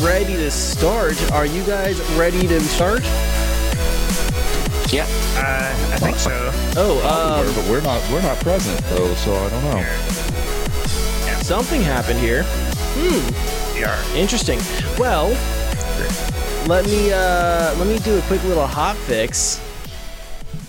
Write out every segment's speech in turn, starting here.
ready to start. Are you guys ready to start? Yeah. Uh, I think so. Oh, We're- um, but we're not we're not present though, so I don't know. something happened here. We are. Interesting. Well, let me uh, let me do a quick little hot fix.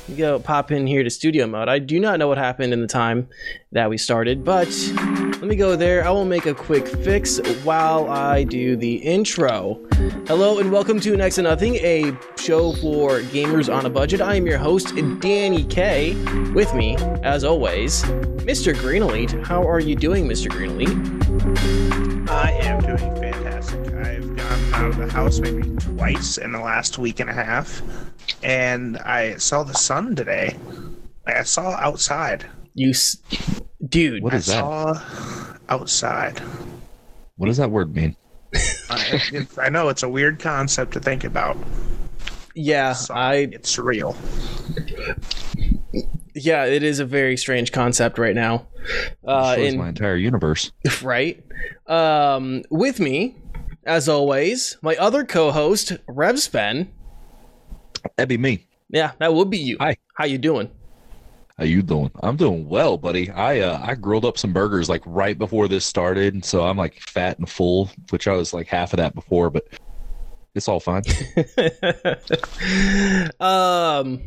You go pop in here to studio mode. I do not know what happened in the time that we started, but let me go there. I will make a quick fix while I do the intro. Hello and welcome to Next to Nothing, a show for gamers on a budget. I am your host, Danny K. With me, as always, Mr. Green Elite. How are you doing, Mr. Green Elite? I am doing out of the house maybe twice in the last week and a half, and I saw the sun today. Like, I saw outside. You, s- dude. What is I that? saw outside. What does that word mean? I, it's, I know it's a weird concept to think about. Yeah, So I it's real. yeah, it is a very strange concept right now. Uh, Shows in, my entire universe. right? Um, with me, as always, my other co-host, Revspen. That'd be me. Yeah, that would be you. Hi. How you doing? How you doing? I'm doing well, buddy. I uh, I grilled up some burgers like right before this started, so I'm like fat and full, which I was like half of that before, but it's all fine. um,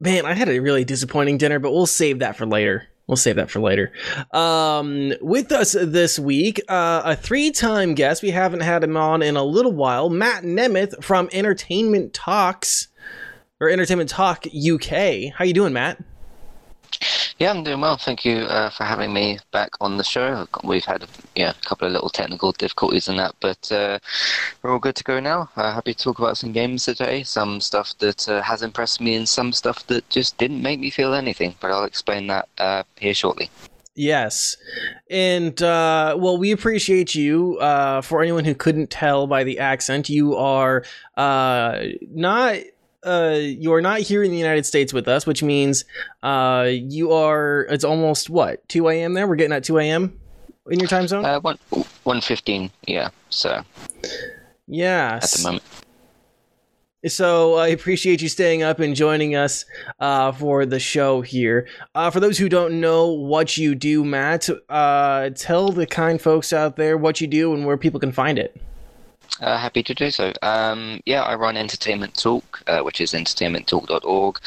man, I had a really disappointing dinner, but we'll save that for later. We'll save that for later. Um, with us this week, uh, a three-time guest. We haven't had him on in a little while. Matt Nemeth from Entertainment Talks or Entertainment Talk UK. How you doing, Matt? Yeah, I'm doing well. Thank you uh, for having me back on the show. We've had yeah, a couple of little technical difficulties in that, but uh, we're all good to go now. Uh, happy to talk about some games today, some stuff that uh, has impressed me, and some stuff that just didn't make me feel anything. But I'll explain that uh, here shortly. Yes. And uh well we appreciate you. Uh for anyone who couldn't tell by the accent, you are uh not uh you are not here in the United States with us, which means uh you are it's almost what, two AM there? We're getting at two AM in your time zone? Uh, one one fifteen, yeah. So Yeah. at the moment, So I appreciate you staying up and joining us uh, for the show here. Uh, for those who don't know what you do, Matt, uh, tell the kind folks out there what you do and where people can find it. Uh, happy to do so. Um, yeah, I run Entertainment Talk, uh, which is entertainmenttalk.org.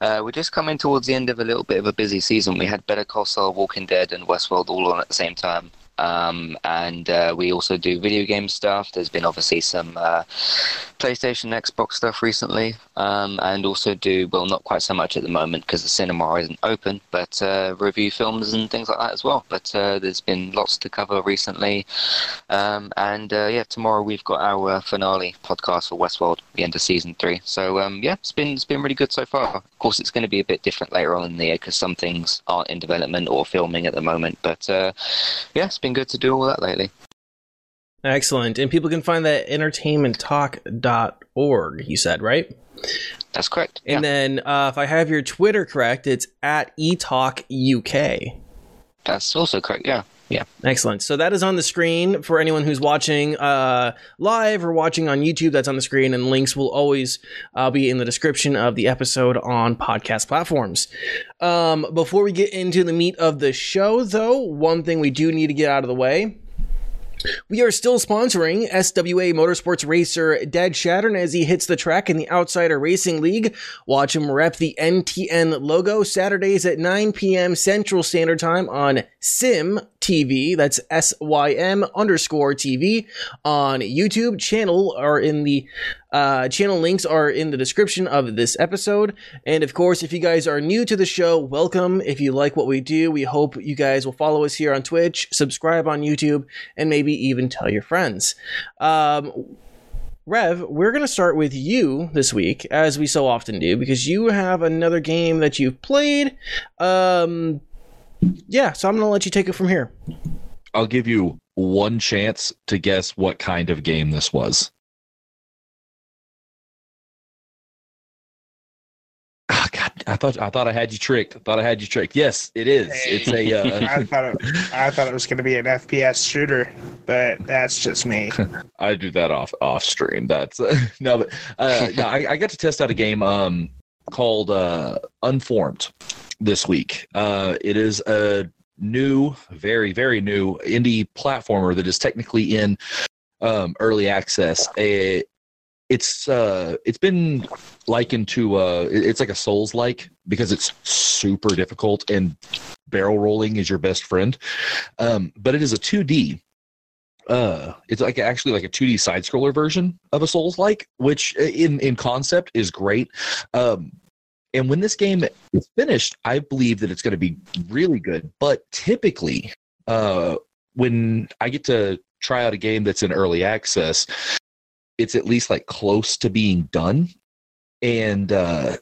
Uh, we're just coming towards the end of a little bit of a busy season. We had Better Call Saul, Walking Dead, and Westworld all on at the same time. Um, and uh, we also do video game stuff. There's been obviously some uh, PlayStation, Xbox stuff recently, um, and also do well, not quite so much at the moment because the cinema isn't open, but uh, review films and things like that as well. But uh, there's been lots to cover recently, um, and uh, yeah, tomorrow we've got our finale podcast for Westworld, the end of season three. So um, yeah, it's been it's been really good so far. Of course, it's going to be a bit different later on in the year because some things aren't in development or filming at the moment. But uh, yeah, it's been good to do all that lately. Excellent. And people can find that entertainmenttalk.org, you said, right? That's correct. And yeah, then uh, if I have your Twitter correct, it's at eTalkUK. that's also correct. Yeah, yeah. Excellent. So that is on the screen for anyone who's watching uh, live or watching on YouTube. That's on the screen, and links will always uh, be in the description of the episode on podcast platforms. Um, before we get into the meat of the show, though, one thing we do need to get out of the way. We are still sponsoring SWA Motorsports racer Dad Shattern as he hits the track in the Outsider Racing League. Watch him rep the NTN logo Saturdays at 9 p.m. Central Standard Time on Sim TV. That's S Y M underscore TV on YouTube. Channel or in the uh, channel links are in the description of this episode. And of course, if you guys are new to the show, welcome. If you like what we do, we hope you guys will follow us here on Twitch, subscribe on YouTube, and maybe even tell your friends. Um, Rev, we're going to start with you this week, as we so often do, because you have another game that you've played. Um, yeah, so I'm going to let you take it from here. I'll give you one chance to guess what kind of game this was. I thought I thought I had you tricked. I thought I had you tricked. Yes, it is. It's a. Uh, I thought it, I thought it was going to be an FPS shooter, but that's just me. I do that off off stream. That's uh, no, but uh, no, I, I got to test out a game um called uh, Unformed this week. Uh, it is a new, very very new indie platformer that is technically in um, early access. A, it's uh, it's been likened to uh, it's like a Souls like because it's super difficult and barrel rolling is your best friend. Um, but it is a 2D uh it's like actually like a 2d side scroller version of a souls like which in in concept is great um and when this game is finished i believe that it's going to be really good but typically uh when i get to try out a game that's in early access it's at least like close to being done. And uh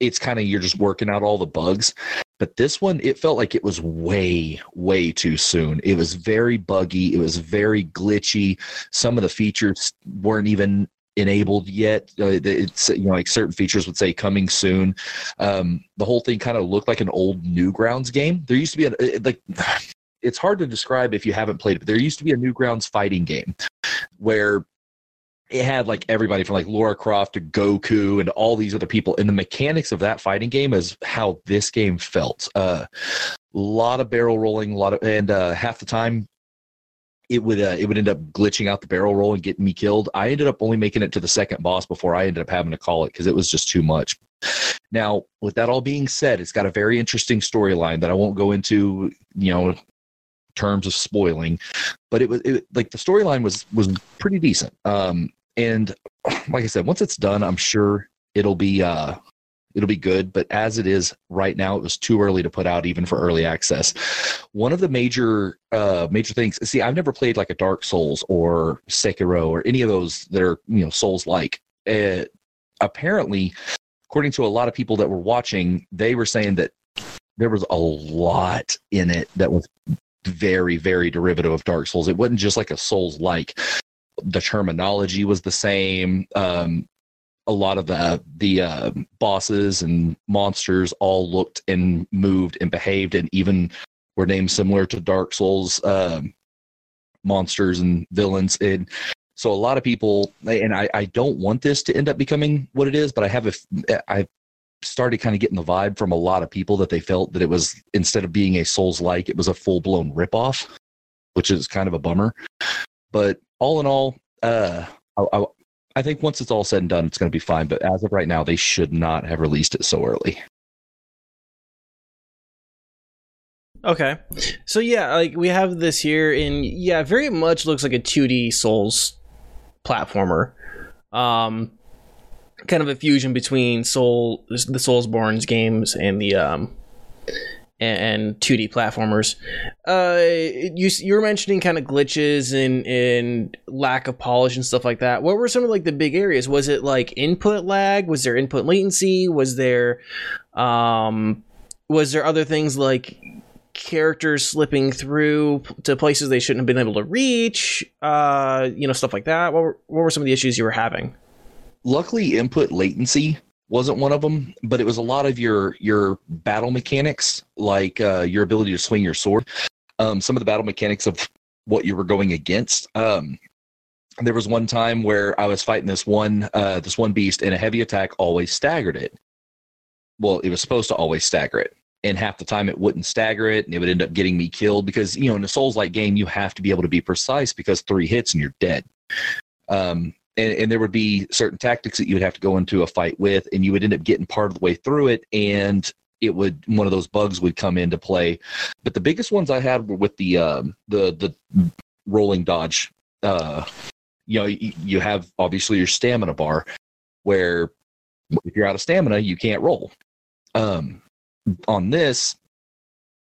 it's kind of you're just working out all the bugs. But this one it felt like it was way way too soon. It was very buggy. It was very glitchy. Some of the features weren't even enabled yet. Uh, it's you know like certain features would say coming soon. Um, the whole thing kind of looked like an old newgrounds game. There used to be a like it's hard to describe if you haven't played it but there used to be a newgrounds fighting game where it had like everybody from like Laura Croft to Goku and all these other people. And the mechanics of that fighting game is how this game felt. A uh, lot of barrel rolling, a lot of, and uh, half the time it would uh, it would end up glitching out the barrel roll and getting me killed. I ended up only making it to the second boss before I ended up having to call it because it was just too much. Now, with that all being said, it's got a very interesting storyline that I won't go into, you know, terms of spoiling, but it was it, like the storyline was was pretty decent. Um, and like I said, once it's done, I'm sure it'll be uh it'll be good. But as it is right now, it was too early to put out even for early access. One of the major uh major things. See, I've never played like a Dark Souls or Sekiro or any of those that are you know Souls like. Uh, apparently, according to a lot of people that were watching, they were saying that there was a lot in it that was very very derivative of Dark Souls. It wasn't just like a Souls like the terminology was the same. Um, a lot of the the uh, bosses and monsters all looked and moved and behaved, and even were named similar to Dark Souls um, monsters and villains. And so, a lot of people, and I, I don't want this to end up becoming what it is, but I have a I started kind of getting the vibe from a lot of people that they felt that it was instead of being a Souls like, it was a full blown ripoff, which is kind of a bummer. But all in all, uh, I, I, I think once it's all said and done, it's going to be fine. But as of right now, they should not have released it so early. Okay. So yeah, like we have this here in yeah, very much looks like a 2D Souls platformer. Um kind of a fusion between Soul the Soulsborne's games and the um and, 2D platformers. Uh you you were mentioning kind of glitches and lack of polish and stuff like that. What were some of like the big areas? Was it like input lag? Was there input latency? Was there um was there other things like characters slipping through to places they shouldn't have been able to reach uh you know stuff like that what were, what were some of the issues you were having Luckily, input latency wasn't one of them, but it was a lot of your your battle mechanics, like uh, your ability to swing your sword. Um, some of the battle mechanics of what you were going against. Um, there was one time where I was fighting this one uh, this one beast, and a heavy attack always staggered it. Well, it was supposed to always stagger it, and half the time it wouldn't stagger it, and it would end up getting me killed because you know in a Souls like game you have to be able to be precise because three hits and you're dead. Um, and, and there would be certain tactics that you would have to go into a fight with, and you would end up getting part of the way through it, and it would one of those bugs would come into play. But the biggest ones I had were with the um, the the rolling dodge. Uh, you know, you, you have obviously your stamina bar, where if you're out of stamina, you can't roll. Um, on this,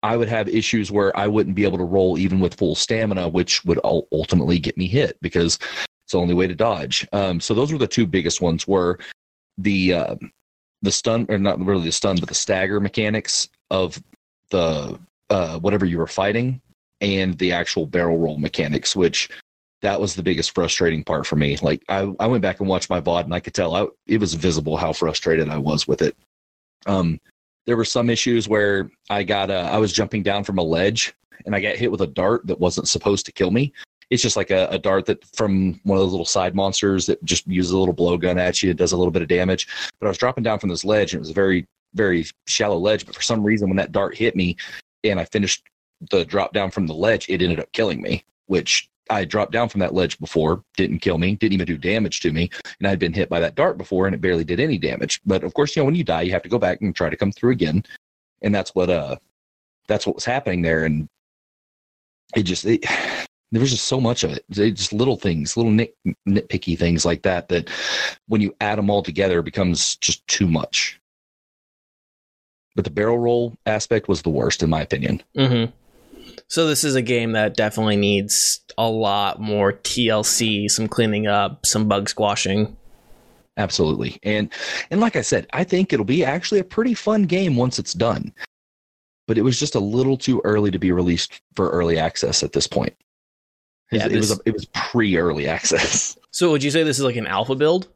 I would have issues where I wouldn't be able to roll even with full stamina, which would ultimately get me hit because it's the only way to dodge. Um, so those were the two biggest ones. Were the uh, the stun or not really the stun, but the stagger mechanics of the uh, whatever you were fighting, and the actual barrel roll mechanics, which that was the biggest frustrating part for me. Like I, I went back and watched my VOD, and I could tell I, it was visible how frustrated I was with it. Um, there were some issues where I got uh, I was jumping down from a ledge and I got hit with a dart that wasn't supposed to kill me. It's just like a, a dart that from one of those little side monsters that just uses a little blowgun at you. It does a little bit of damage. But I was dropping down from this ledge and it was a very very shallow ledge. But for some reason, when that dart hit me and I finished the drop down from the ledge, it ended up killing me, which I dropped down from that ledge before, didn't kill me, didn't even do damage to me. And I'd been hit by that dart before and it barely did any damage. But of course, you know, when you die, you have to go back and try to come through again. And that's what, uh, that's what was happening there. And it just, it, there was just so much of it. They just little things, little nit, nitpicky things like that, that when you add them all together, it becomes just too much. But the barrel roll aspect was the worst, in my opinion. Mm-hmm. So this is a game that definitely needs a lot more TLC, some cleaning up, some bug squashing. Absolutely. And and like I said, I think it'll be actually a pretty fun game once it's done. But it was just a little too early to be released for early access at this point. Yeah, it, this- was a, it was pre-early access. So would you say this is like an alpha build?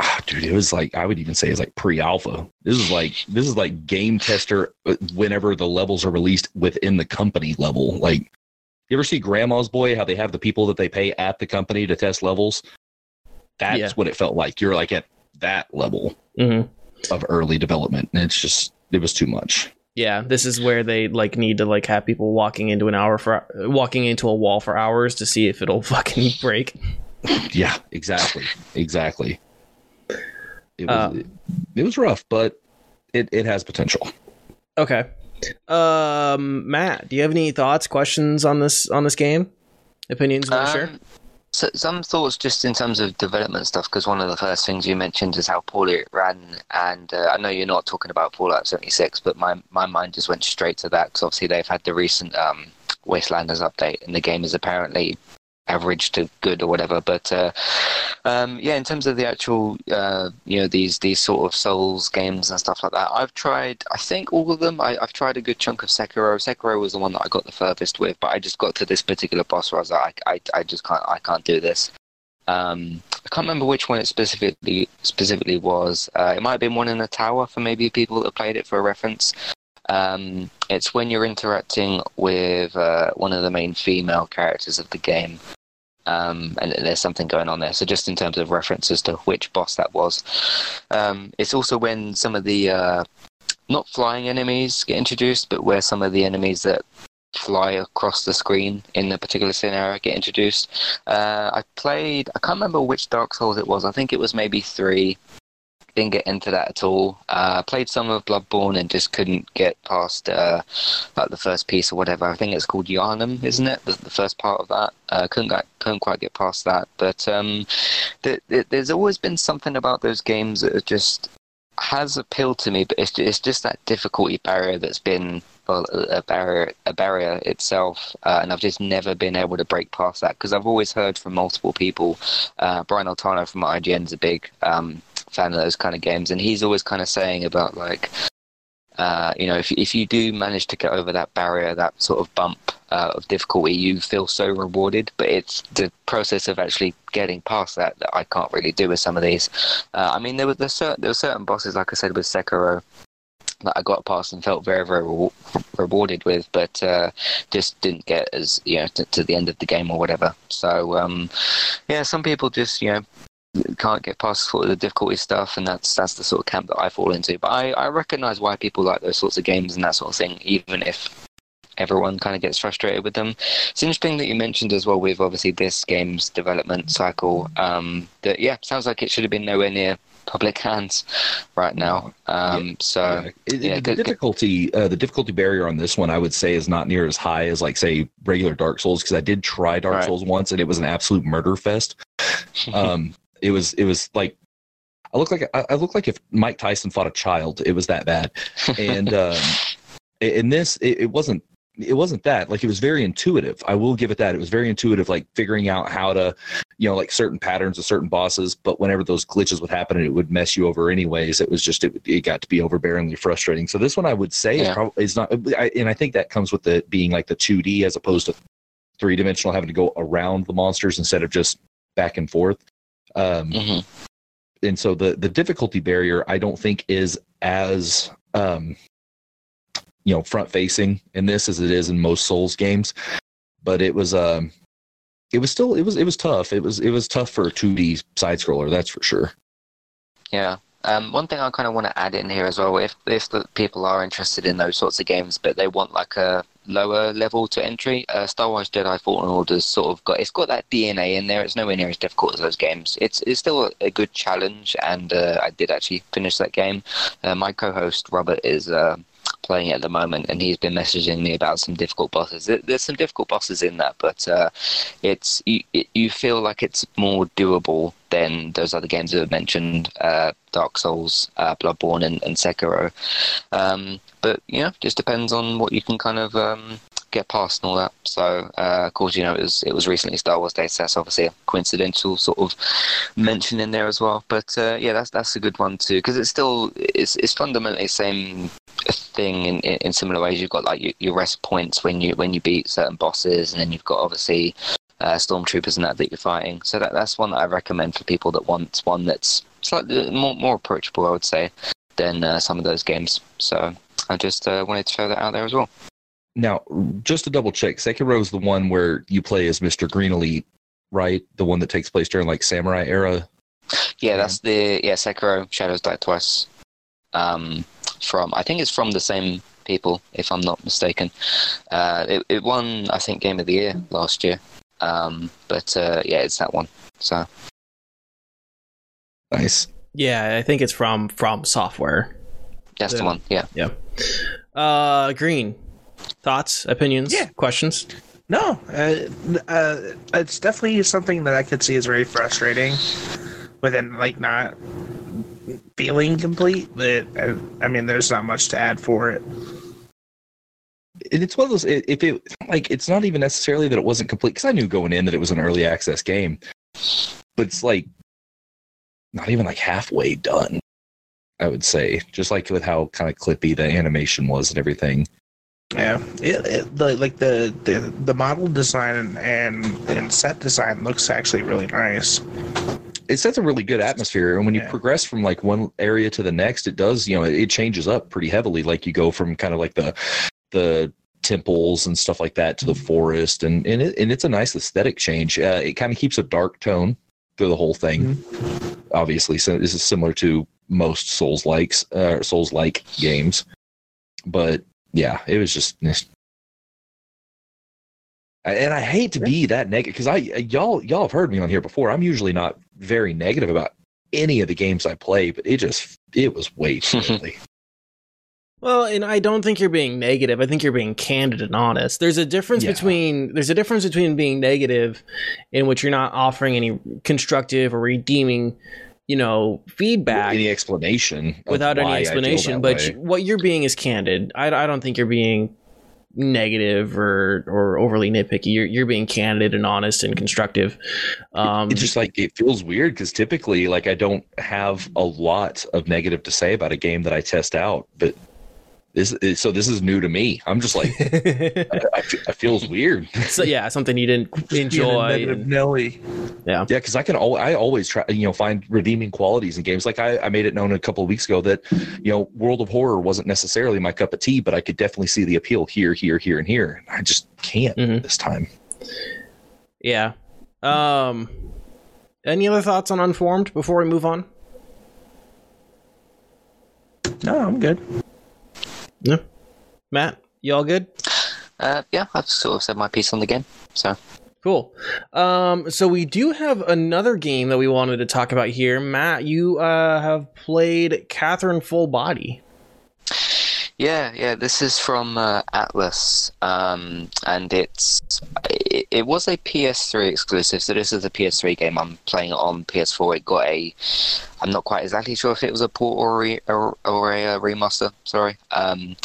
Ah, dude, it was like I would even say it's like pre-alpha. This is like this is like game tester uh, whenever the levels are released within the company level. Like you ever see Grandma's Boy how they have the people that they pay at the company to test levels? That's Yeah. what it felt like. You're like at that level Mm-hmm. of early development, and it's just it was too much. Yeah, this is where they like need to like have people walking into an hour for walking into a wall for hours to see if it'll fucking break. Yeah, exactly, exactly. It was Uh, it, it was rough, but it it has potential. Okay. Um, Matt, do you have any thoughts, questions on this on this game? Opinions you want to share? So, some thoughts just in terms of development stuff, because one of the first things you mentioned is how poorly it ran. And uh, I know you're not talking about Fallout 76, but my, my mind just went straight to that, because obviously they've had the recent um, Wastelanders update, and the game is apparently average to good or whatever. But uh, um, yeah, in terms of the actual, uh, you know, these these sort of Souls games and stuff like that, I've tried. I think all of them. I, I've tried a good chunk of Sekiro. Sekiro was the one that I got the furthest with, but I just got to this particular boss where I was like, I, I, I just can't, I can't do this. Um, I can't remember which one it specifically specifically was. Uh, it might have been one in a tower for maybe people that played it for a reference. Um, it's when you're interacting with uh, one of the main female characters of the game, um, and there's something going on there. So just in terms of references to which boss that was, um, it's also when some of the uh, not flying enemies get introduced, but where some of the enemies that fly across the screen in a particular scenario get introduced. Uh, I played. I can't remember which Dark Souls it was. I think it was maybe three. Didn't get into that at all. Uh, played some of Bloodborne and just couldn't get past uh, like the first piece or whatever. I think it's called Yharnam, isn't it? The, the first part of that. Uh, couldn't get, couldn't quite get past that. But um, th- th- there's always been something about those games that just has appealed to me, but it's it's just that difficulty barrier that's been well, a barrier a barrier itself, uh, and I've just never been able to break past that because I've always heard from multiple people. Uh, Brian Altano from IGN is a big um, fan of those kind of games, and he's always kind of saying about like. Uh, you know, if if you do manage to get over that barrier, that sort of bump uh, of difficulty, you feel so rewarded. But it's the process of actually getting past that that I can't really do with some of these. Uh, I mean, there were there, certain, there were certain bosses, like I said, with Sekiro, that I got past and felt very very re- rewarded with, but uh, just didn't get as you know to, to the end of the game or whatever. So um, yeah, some people just you know can't get past sort of the difficulty stuff, and that's that's the sort of camp that I fall into. But I, I recognize why people like those sorts of games and that sort of thing, even if everyone kind of gets frustrated with them. It's interesting that you mentioned as well with obviously this game's development cycle. Um, that yeah, sounds like it should have been nowhere near public hands right now. Um, so Yeah. Yeah, the difficulty, uh, the difficulty barrier on this one, I would say, is not near as high as like say regular Dark Souls because I did try Dark Right. Souls once and it was an absolute murder fest. Um, it was it was like I look like I, look like if Mike Tyson fought a child. It was that bad. And um, in this, it, it wasn't. It wasn't that like it was very intuitive. I will give it that. It was very intuitive, like figuring out how to, you know, like certain patterns of certain bosses. But whenever those glitches would happen, it would mess you over anyways. It was just it, it got to be overbearingly frustrating. So this one, I would say, is Yeah. probably is not. I, and I think that comes with it being like the 2D as opposed to three dimensional, having to go around the monsters instead of just back and forth. Um, Mhm. and so the the difficulty barrier I don't think is as um, you know front facing in this as it is in most Souls games, but it was um it was still it was it was tough. It was it was tough for a 2D side scroller, that's for sure. Yeah. Um, one thing I kind of want to add in here as well, if if the people are interested in those sorts of games, but they want like a lower level to entry, uh, Star Wars Jedi Fallen Order's sort of got it's got that DNA in there. It's nowhere near as difficult as those games. It's it's still a, good challenge, and uh, I did actually finish that game. Uh, my co-host Robert is. Playing at the moment, and he's been messaging me about some difficult bosses. There's some difficult bosses in that, but uh, it's you, you feel like it's more doable than those other games that have mentioned, uh, Dark Souls, uh, Bloodborne, and, and Sekiro. Um, but yeah, just depends on what you can kind of um, get past and all that. So, uh, of course, you know, it was it was recently Star Wars Day, so that's obviously a coincidental sort of mention in there as well. But uh, yeah, that's that's a good one too because it's still it's it's fundamentally the same thing in, in, in similar ways. You've got like your, your rest points when you when you beat certain bosses, and then you've got obviously uh, stormtroopers and that that you're fighting. So that that's one that I recommend for people that want one that's slightly more more approachable, I would say, than uh, some of those games. So I just uh, wanted to throw that out there as well. Now, just to double check, Sekiro is the one where you play as Mr. Green Elite, right? The one that takes place during like samurai era. Yeah, that's the yeah Sekiro Shadows Die Twice. Um, from I think it's from the same people, if I'm not mistaken. Uh, it, it won I think Game of the Year last year. Um, but uh, yeah, it's that one. So nice. Yeah, I think it's from FromSoftware. That's the, the one. Yeah. Yeah. Uh, Green. Thoughts, opinions, yeah. questions? No, uh, uh, it's definitely something that I could see is very frustrating. Within like not feeling complete, but I, uh, I mean, there's not much to add for it and it's one of those if it like it's not even necessarily that it wasn't complete because i knew going in that it was an early access game but it's like not even like halfway done i would say just like with how kind of clippy the animation was and everything yeah. It, it, the, like the, the the model design and and set design looks actually really nice. It sets a really good atmosphere and when you yeah. progress from like one area to the next it does you know it changes up pretty heavily. Like you go from kind of like the the temples and stuff like that to the forest and and, it, and it's a nice aesthetic change. Uh, it kind of keeps a dark tone through the whole thing. Mm-hmm. obviously so this is similar to most souls likes uh, souls like games. But yeah it was just and I hate to be that negative because I uh, y'all y'all have heard me on here before. I'm usually not very negative about any of the games I play, but it just it was way too early. Well, and I don't think you're being negative. I think you're being candid and honest. There's a difference yeah. between there's a difference between being negative in which you're not offering any constructive or redeeming, you know, feedback, any explanation without any explanation. But way. what you're being is candid. I, I don't think you're being negative or or overly nitpicky. You're you're being candid and honest and constructive. Um, it's just like it feels weird because typically, like I don't have a lot of negative to say about a game that I test out, but this is, so this is new to me. I'm just like, I, I, I feels weird. so yeah, something you didn't enjoy. And, Nelly. Yeah, yeah, because I can. Al- I always try, you know, find redeeming qualities in games. Like I, I made it known a couple of weeks ago that, you know, World of Horror wasn't necessarily my cup of tea, but I could definitely see the appeal here, here, here, and here. I just can't mm-hmm. this time. Yeah. Um. Any other thoughts on Unformed before we move on? No, I'm good. Yeah. Matt, you all good? Uh, yeah, I've sort of said my piece on the game. So cool. Um, so we do have another game that we wanted to talk about here. Matt, you uh, have played Catherine Full Body. Yeah, yeah. This is from uh, Atlus, um, and it's it, it, was a PS3 exclusive. So this is a PS3 game. I'm playing it on PS4. It got a. I'm not quite exactly sure if it was a port or a, or, or a remaster. Sorry. Um,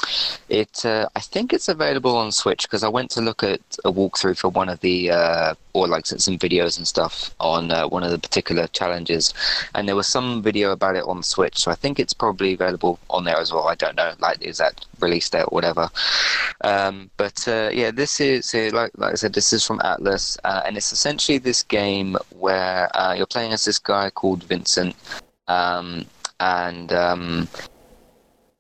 it. Uh, I think it's available on Switch because I went to look at a walkthrough for one of the uh, or like some videos and stuff on uh, one of the particular challenges, and there was some video about it on Switch. So I think it's probably available on there as well. I don't know, like is that release date or whatever. Um, but uh, yeah, this is like like I said, this is from Atlus, uh, and it's essentially this game where uh, you're playing as this guy called Vincent. Um, and um,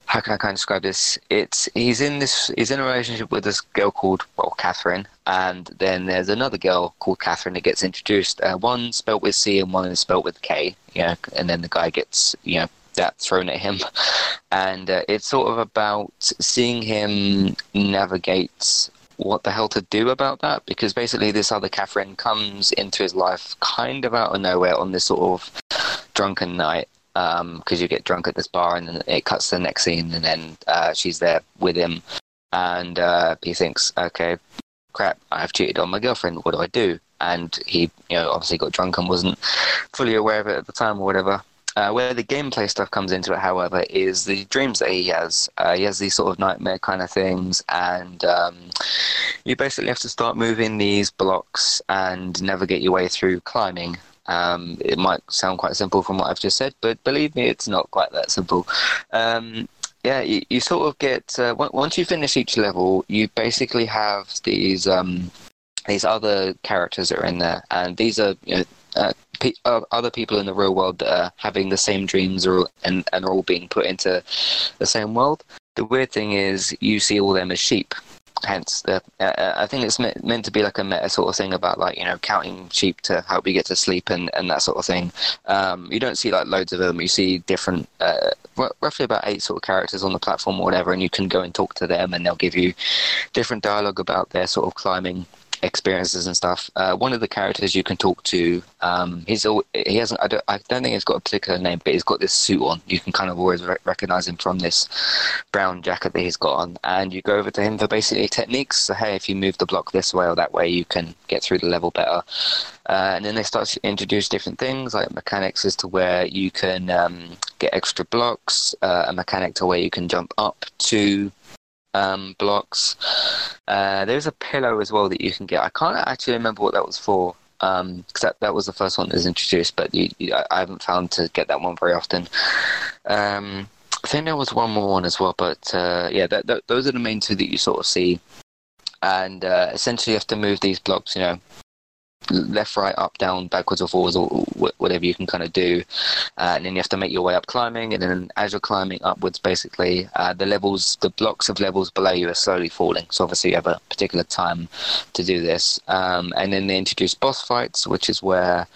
how can I kind of describe this? It's he's in this he's in a relationship with this girl called well Catherine, and then there's another girl called Catherine that gets introduced. Uh, one spelled with C and one is spelled with K. Yeah, and then the guy gets you know that thrown at him, and uh, it's sort of about seeing him navigate what the hell to do about that because basically this other Catherine comes into his life kind of out of nowhere on this sort of drunken night because um, you get drunk at this bar and then it cuts to the next scene and then uh, she's there with him. And uh, he thinks okay crap i've cheated on my girlfriend what do i do? And he you know obviously got drunk and wasn't fully aware of it at the time or whatever uh, where the gameplay stuff comes into it, however, is the dreams that he has. Uh, he has these sort of nightmare kind of things, and um, you basically have to start moving these blocks and navigate your way through climbing. Um, it might sound quite simple from what I've just said, but believe me, it's not quite that simple. Um, yeah, you, you, sort of get uh, once you finish each level, you basically have these um, these other characters that are in there, and these are you know, uh, pe- uh, other people in the real world that are having the same dreams, or and and are all being put into the same world. The weird thing is, you see all them as sheep hence the uh, i think it's meant, meant to be like a meta sort of thing about like you know counting sheep to help you get to sleep and, and that sort of thing um, you don't see like loads of them you see different uh, roughly about eight sort of characters on the platform or whatever and you can go and talk to them and they'll give you different dialogue about their sort of climbing experiences and stuff. Uh, one of the characters you can talk to, um, he's all, he hasn't. I don't, I don't think he's got a particular name, but he's got this suit on. You can kind of always re- recognize him from this brown jacket that he's got on, and you go over to him for basically techniques. So hey, if you move the block this way or that way, you can get through the level better. Uh, and then they start to introduce different things like mechanics as to where you can um, get extra blocks, uh, a mechanic to where you can jump up to um, blocks. Uh, there's a pillow as well that you can get. I can't actually remember what that was for because um, that, that was the first one that was introduced, but you, you, I haven't found to get that one very often. Um, I think there was one more one as well, but uh, yeah, that, that, those are the main two that you sort of see. And uh, essentially, you have to move these blocks, you know, left, right, up, down, backwards, or forwards, or whatever you can kind of do. Uh, and then you have to make your way up climbing. And then as you're climbing upwards, basically, uh, the levels, the blocks of levels below you are slowly falling. So obviously, you have a particular time to do this. Um, and then they introduce boss fights, which is where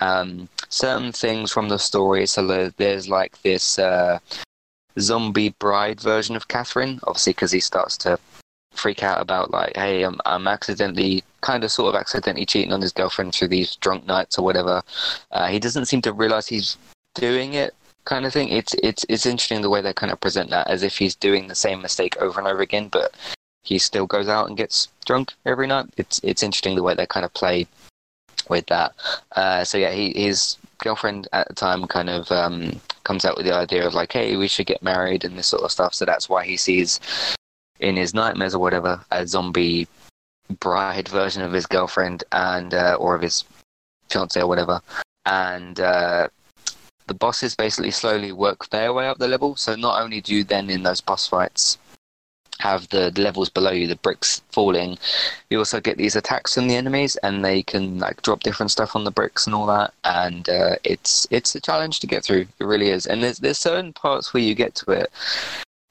um, certain things from the story. So there's like this. Uh, zombie bride version of Catherine, obviously because he starts to freak out about like, hey, I'm, I'm accidentally, kind of, sort of accidentally cheating on his girlfriend through these drunk nights or whatever. Uh, he doesn't seem to realize he's doing it, kind of thing. It's it's it's interesting the way they kind of present that as if he's doing the same mistake over and over again, but he still goes out and gets drunk every night. It's it's interesting the way they kind of play with that. Uh, so yeah, he his girlfriend at the time kind of um, comes out with the idea of like, hey, we should get married and this sort of stuff. So that's why he sees in his nightmares or whatever a zombie bride version of his girlfriend and uh, or of his fiance or whatever, and uh, the bosses basically slowly work their way up the level. So not only do you then in those boss fights have the levels below you, the bricks falling, you also get these attacks from the enemies, and they can like drop different stuff on the bricks and all that. And uh, it's it's a challenge to get through. It really is. And there's there's certain parts where you get to it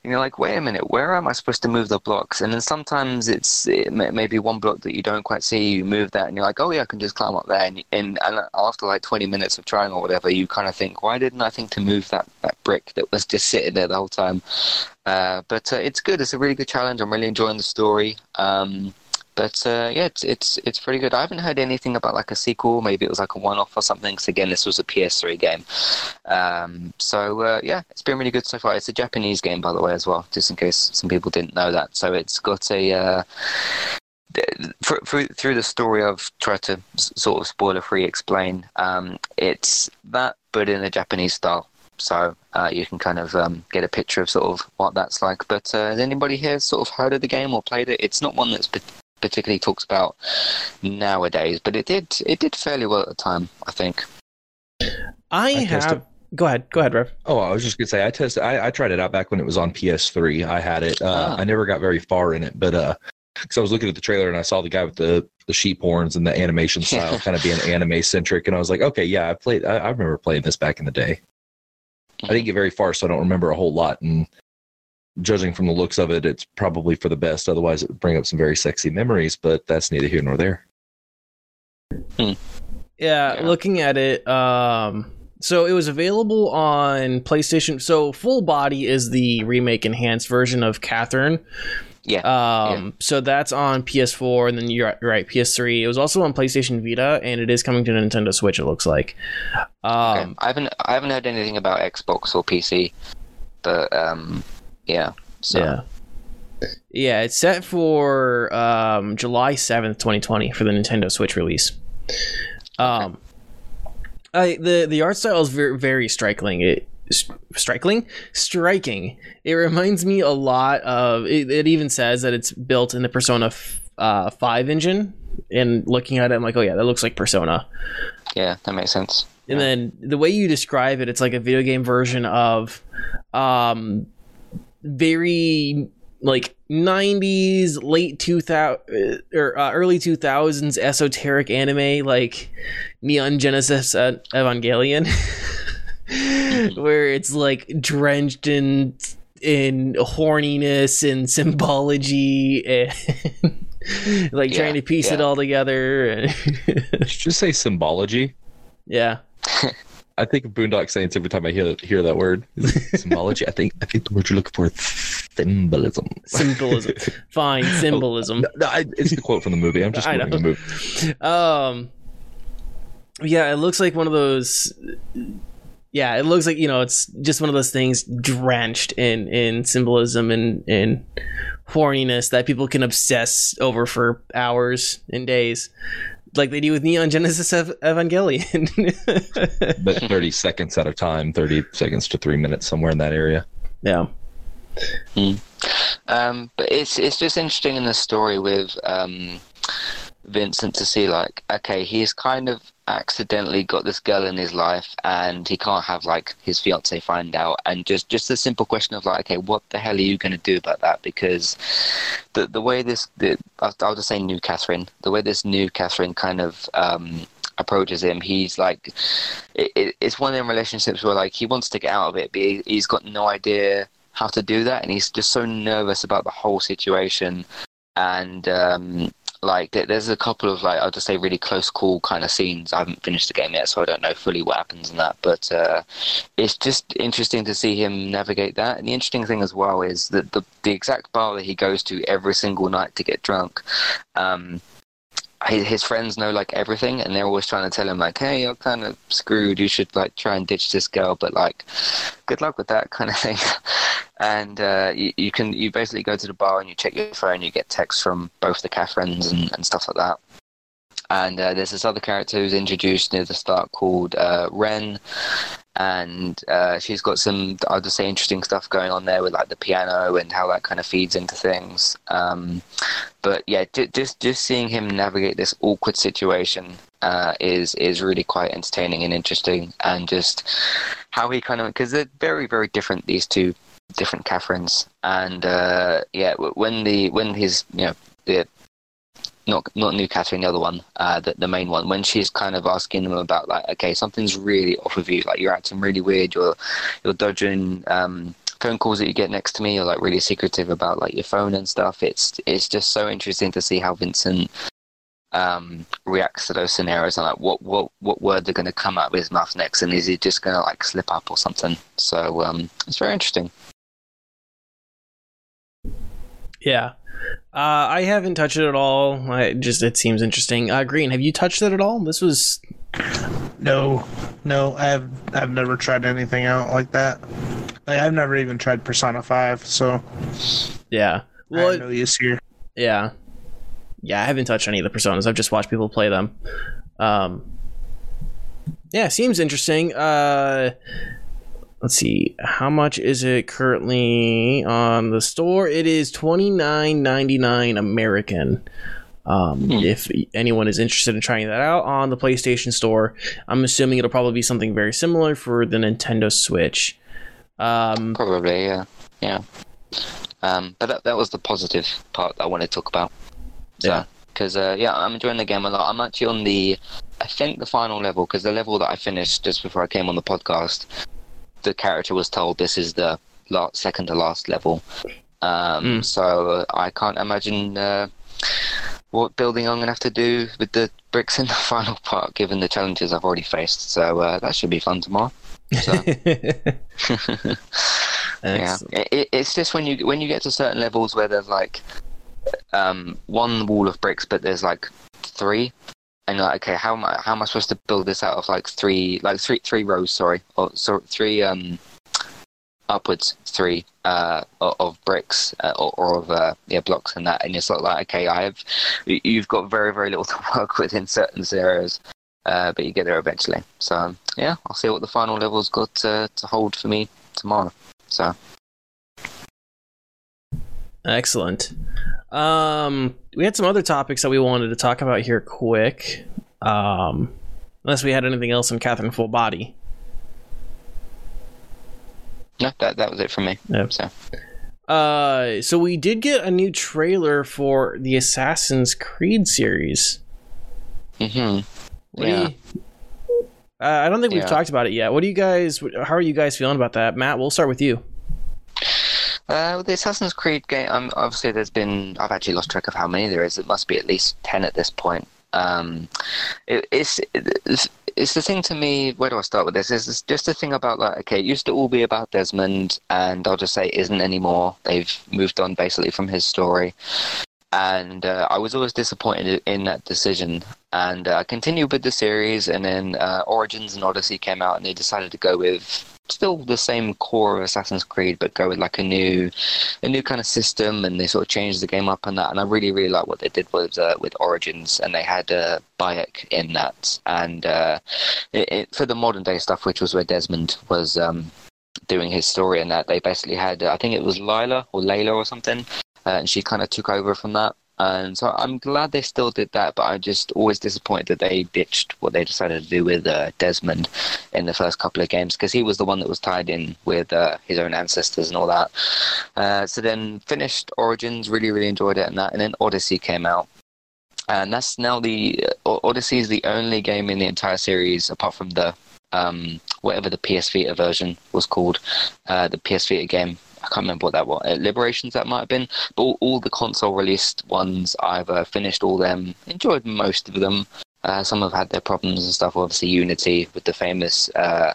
and you're like, wait a minute, where am I supposed to move the blocks? And then sometimes it's it may, maybe one block that you don't quite see, you move that, and you're like, oh yeah, I can just climb up there. And, and, and after like 20 minutes of trying or whatever, you kind of think, why didn't I think to move that, that brick that was just sitting there the whole time? Uh, but uh, it's good. It's a really good challenge. I'm really enjoying the story. Um, but uh, yeah, it's it's it's pretty good. I haven't heard anything about like a sequel. Maybe it was like a one-off or something. Because again, this was a PS3 game. Um, so uh, yeah, it's been really good so far. It's a Japanese game, by the way, as well, just in case some people didn't know that. So it's got a uh, through through the story I've tried to sort of spoiler free explain. Um, it's that, but in a Japanese style. So uh, you can kind of um, get a picture of sort of what that's like. But uh, has anybody here sort of heard of the game or played it? It's not one that's particularly talks about nowadays, but it did it did fairly well at the time, I think. I, I have. Tested. Go ahead, go ahead, Rev. Oh, I was just gonna say I tested. I, I tried it out back when it was on PS3. I had it. Uh, ah. I never got very far in it, but uh, because I was looking at the trailer and I saw the guy with the the sheep horns and the animation style kind of being anime centric, and I was like, okay, yeah, I played. I, I remember playing this back in the day. I didn't get very far, so I don't remember a whole lot. And judging from the looks of it, it's probably for the best. Otherwise, it would bring up some very sexy memories. But that's neither here nor there. Yeah, Yeah. looking at it, um, so it was available on PlayStation. So Full Body is the remake enhanced version of Catherine. Yeah. Um, so that's on PS4, and then you're you're right, PS3. It was also on PlayStation Vita, and it is coming to Nintendo Switch. It looks like. Okay. Um, I haven't I haven't heard anything about Xbox or PC, but um, yeah. So Yeah. Yeah, it's set for um, July 7th, 2020 for the Nintendo Switch release. Um I the the art style is very very striking. It striking striking. It reminds me a lot of it, it even says that it's built in the Persona f- uh, 5 engine and looking at it I'm like, "Oh yeah, that looks like Persona." yeah, that makes sense. And then the way you describe it, it's like a video game version of um very like 90s late 2000 or uh, early 2000s esoteric anime like neon genesis uh, evangelion where it's like drenched in in horniness and symbology and like Yeah, trying to piece it all together Did you just say symbology? yeah I think of Boondock Saints every time I hear hear that word. Symbology. I think I think the word you're looking for is symbolism. symbolism fine symbolism No, no, I, it's the quote from the movie. I'm just quoting the movie. um yeah it looks like one of those yeah it looks like you know it's just one of those things drenched in in symbolism and and horniness that people can obsess over for hours and days like they do with neon genesis Ev- evangelion. But 30 seconds at a time, 30 seconds to three minutes, somewhere in that area. yeah. Um, but it's it's just interesting in the story with um, Vincent to see like, okay, he's kind of accidentally got this girl in his life, and he can't have like his fiance find out, and just just the simple question of like, okay, what the hell are you going to do about that? Because the the way this, the, I'll, I'll just say new Catherine, the way this new Catherine kind of um, approaches him, he's like, it, it, it's one of them relationships where like he wants to get out of it, but he, he's got no idea how to do that, and he's just so nervous about the whole situation. And um, like, there's a couple of like I'll just say really close call kind of scenes. I haven't finished the game yet, so I don't know fully what happens in that. But uh, it's just interesting to see him navigate that. And the interesting thing as well is that the the exact bar that he goes to every single night to get drunk. Um, his, friends know like everything and they're always trying to tell him like hey you're kind of screwed. You should like try and ditch this girl but like good luck with that kind of thing. And uh, you, you can you basically go to the bar and you check your phone. You get texts from both the Catherines and, and stuff like that and uh, there's this other character who's introduced near the start called uh, Rin. And uh, she's got some just say interesting stuff going on there with like the piano and how that kind of feeds into things. Um, but yeah, j- just just seeing him navigate this awkward situation uh, is is really quite entertaining and interesting, and just how he kind of because they're very very different these two different Catherines, and uh, yeah, when the when his you know the not not new Catherine, the other one, uh, the the main one, when she's kind of asking them about like, okay, something's really off of you, like you're acting really weird, you're you're dodging um, phone calls that you get next to me, you're like really secretive about like your phone and stuff. It's it's just so interesting to see how Vincent um, reacts to those scenarios and like what what what word they're going to come out of his mouth next, and is he just going to like slip up or something? So um, it's very interesting. yeah uh, I haven't touched it at all. I just it seems interesting. Uh, Green, have you touched it at all? This was No, no, I've I've never tried anything out like that. Like, I've never even tried Persona Five, so yeah. I Well, have no use here. Yeah. Yeah, I haven't touched any of the personas. I've just watched people play them. Um Yeah, seems interesting. Uh let's see. How much is it currently on the store? It is twenty nine ninety nine American. Um, Hmm. if anyone is interested in trying that out on the PlayStation Store, I'm assuming it'll probably be something very similar for the Nintendo Switch. Um, Probably, yeah, yeah. Um, but that that was the positive part that I wanted to talk about. So, Yeah. because uh, yeah, I'm enjoying the game a lot. I'm actually on the, I think the final level because the level that I finished just before I came on the podcast the character was told this is the last, second to last level. Um, Mm. So I can't imagine uh, what building I'm going to have to do with the bricks in the final part, given the challenges I've already faced. So uh, that should be fun tomorrow. So. yeah, it, it- it's just when you when you get to certain levels where there's like um, one wall of bricks, but there's like three, and you're like, okay, how am I how am I supposed to build this out of like three like three three rows? Sorry, or so three um upwards three uh of bricks uh, or, or of uh, yeah blocks and that, and it's sort of like okay, I have you've got very very little to work with in certain areas. Uh, but you get there eventually. So um, yeah, I'll see what the final level's got uh, to hold for me tomorrow. So Excellent. Um, we had some other topics that we wanted to talk about here quick. Um, unless we had anything else on Catherine Full Body. no, that that was it from me. Yep. So Uh, so we did get a new trailer for the Assassin's Creed series. Mm-hmm. What Yeah. you- uh, I don't think we've talked about it yet. What do you guys? How are you guys feeling about that, Matt? We'll start with you. Uh, with the Assassin's Creed game, um, obviously there's been. I've actually lost track of how many there is. It must be at least ten at this point. Um, it, it's, it's it's the thing to me. Where do I start with this? Is just the thing about like okay, it used to all be about Desmond, and I'll just say isn't anymore. They've moved on basically from his story, and uh, I was always disappointed in that decision. And uh, I continued with the series, and then uh, Origins and Odyssey came out, and they decided to go with still the same core of Assassin's Creed, but go with like a new, a new kind of system, and they sort of changed the game up and that. And I really, really like what they did with uh, with Origins, and they had uh, Bayek in that, and uh, it, it, for the modern day stuff, which was where Desmond was um, doing his story, and that they basically had, uh, I think it was Lila or Layla or something, and she kind of took over from that. And so I'm glad they still did that, but I'm just always disappointed that they ditched what they decided to do with uh, Desmond in the first couple of games because he was the one that was tied in with uh, his own ancestors and all that. Uh, so then finished Origins, really really enjoyed it and that, and then Odyssey came out. And that's now the uh, Odyssey is the only game in the entire series apart from the um, whatever the PS Vita version was called, uh, the PS Vita game. I can't remember what that was. Uh, Liberations that might have been, but all, all the console released ones, I've uh, finished all them, enjoyed most of them. Uh, some have had their problems and stuff. Obviously, Unity with the famous uh,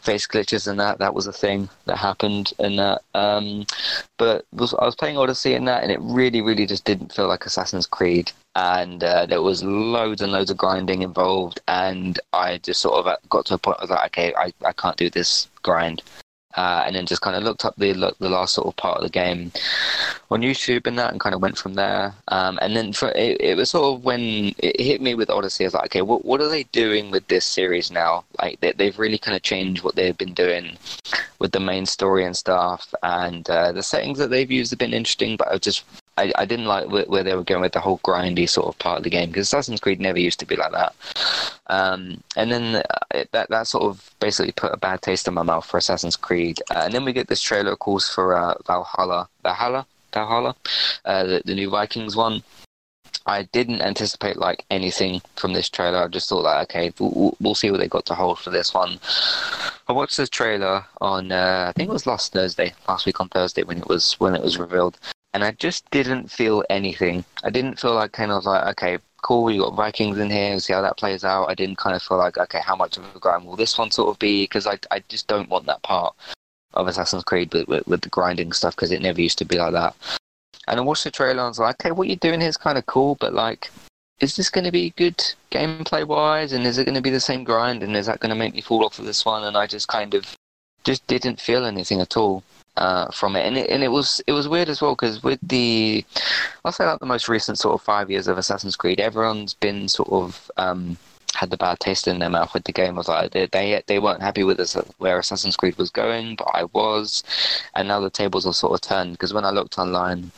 face glitches and that. That was a thing that happened and that. Um, but was, I was playing Odyssey and that, and it really, really just didn't feel like Assassin's Creed. And uh, there was loads and loads of grinding involved, and I just sort of uh, got to a point. where I was like, okay, I, I can't do this grind. Uh, and then just kind of looked up the the last sort of part of the game on YouTube and that, and kind of went from there. Um, and then for, it, it was sort of when it hit me with Odyssey, I was like, okay, what what are they doing with this series now? Like they, they've really kind of changed what they've been doing with the main story and stuff, and uh, the settings that they've used have been interesting, but I just I, I didn't like where, where they were going with the whole grindy sort of part of the game because Assassin's Creed never used to be like that. Um, and then uh, it, that that sort of basically put a bad taste in my mouth for Assassin's Creed. Uh, and then we get this trailer, of course, for uh, Valhalla, Valhalla, Valhalla, uh, the, the new Vikings one. I didn't anticipate like anything from this trailer. I just thought like, okay, we'll, we'll see what they got to hold for this one. I watched this trailer on, uh, I think it was last Thursday, last week on Thursday when it was when it was revealed, and I just didn't feel anything. I didn't feel like kind of like, okay, cool, you got Vikings in here, see how that plays out. I didn't kind of feel like, okay, how much of a grind will this one sort of be? Because I, I just don't want that part of Assassin's Creed with, with, with the grinding stuff because it never used to be like that. And I watched the trailer and I was like, okay, what you're doing here is kind of cool, but like, is this going to be good gameplay wise? And is it going to be the same grind? And is that going to make me fall off of this one? And I just kind of just didn't feel anything at all uh, from it. And it and it was it was weird as well because with the I'll say like the most recent sort of five years of Assassin's Creed, everyone's been sort of um, had the bad taste in their mouth with the game. Was like they they, weren't happy with us where Assassin's Creed was going, but I was, and now the tables are sort of turned because when I looked online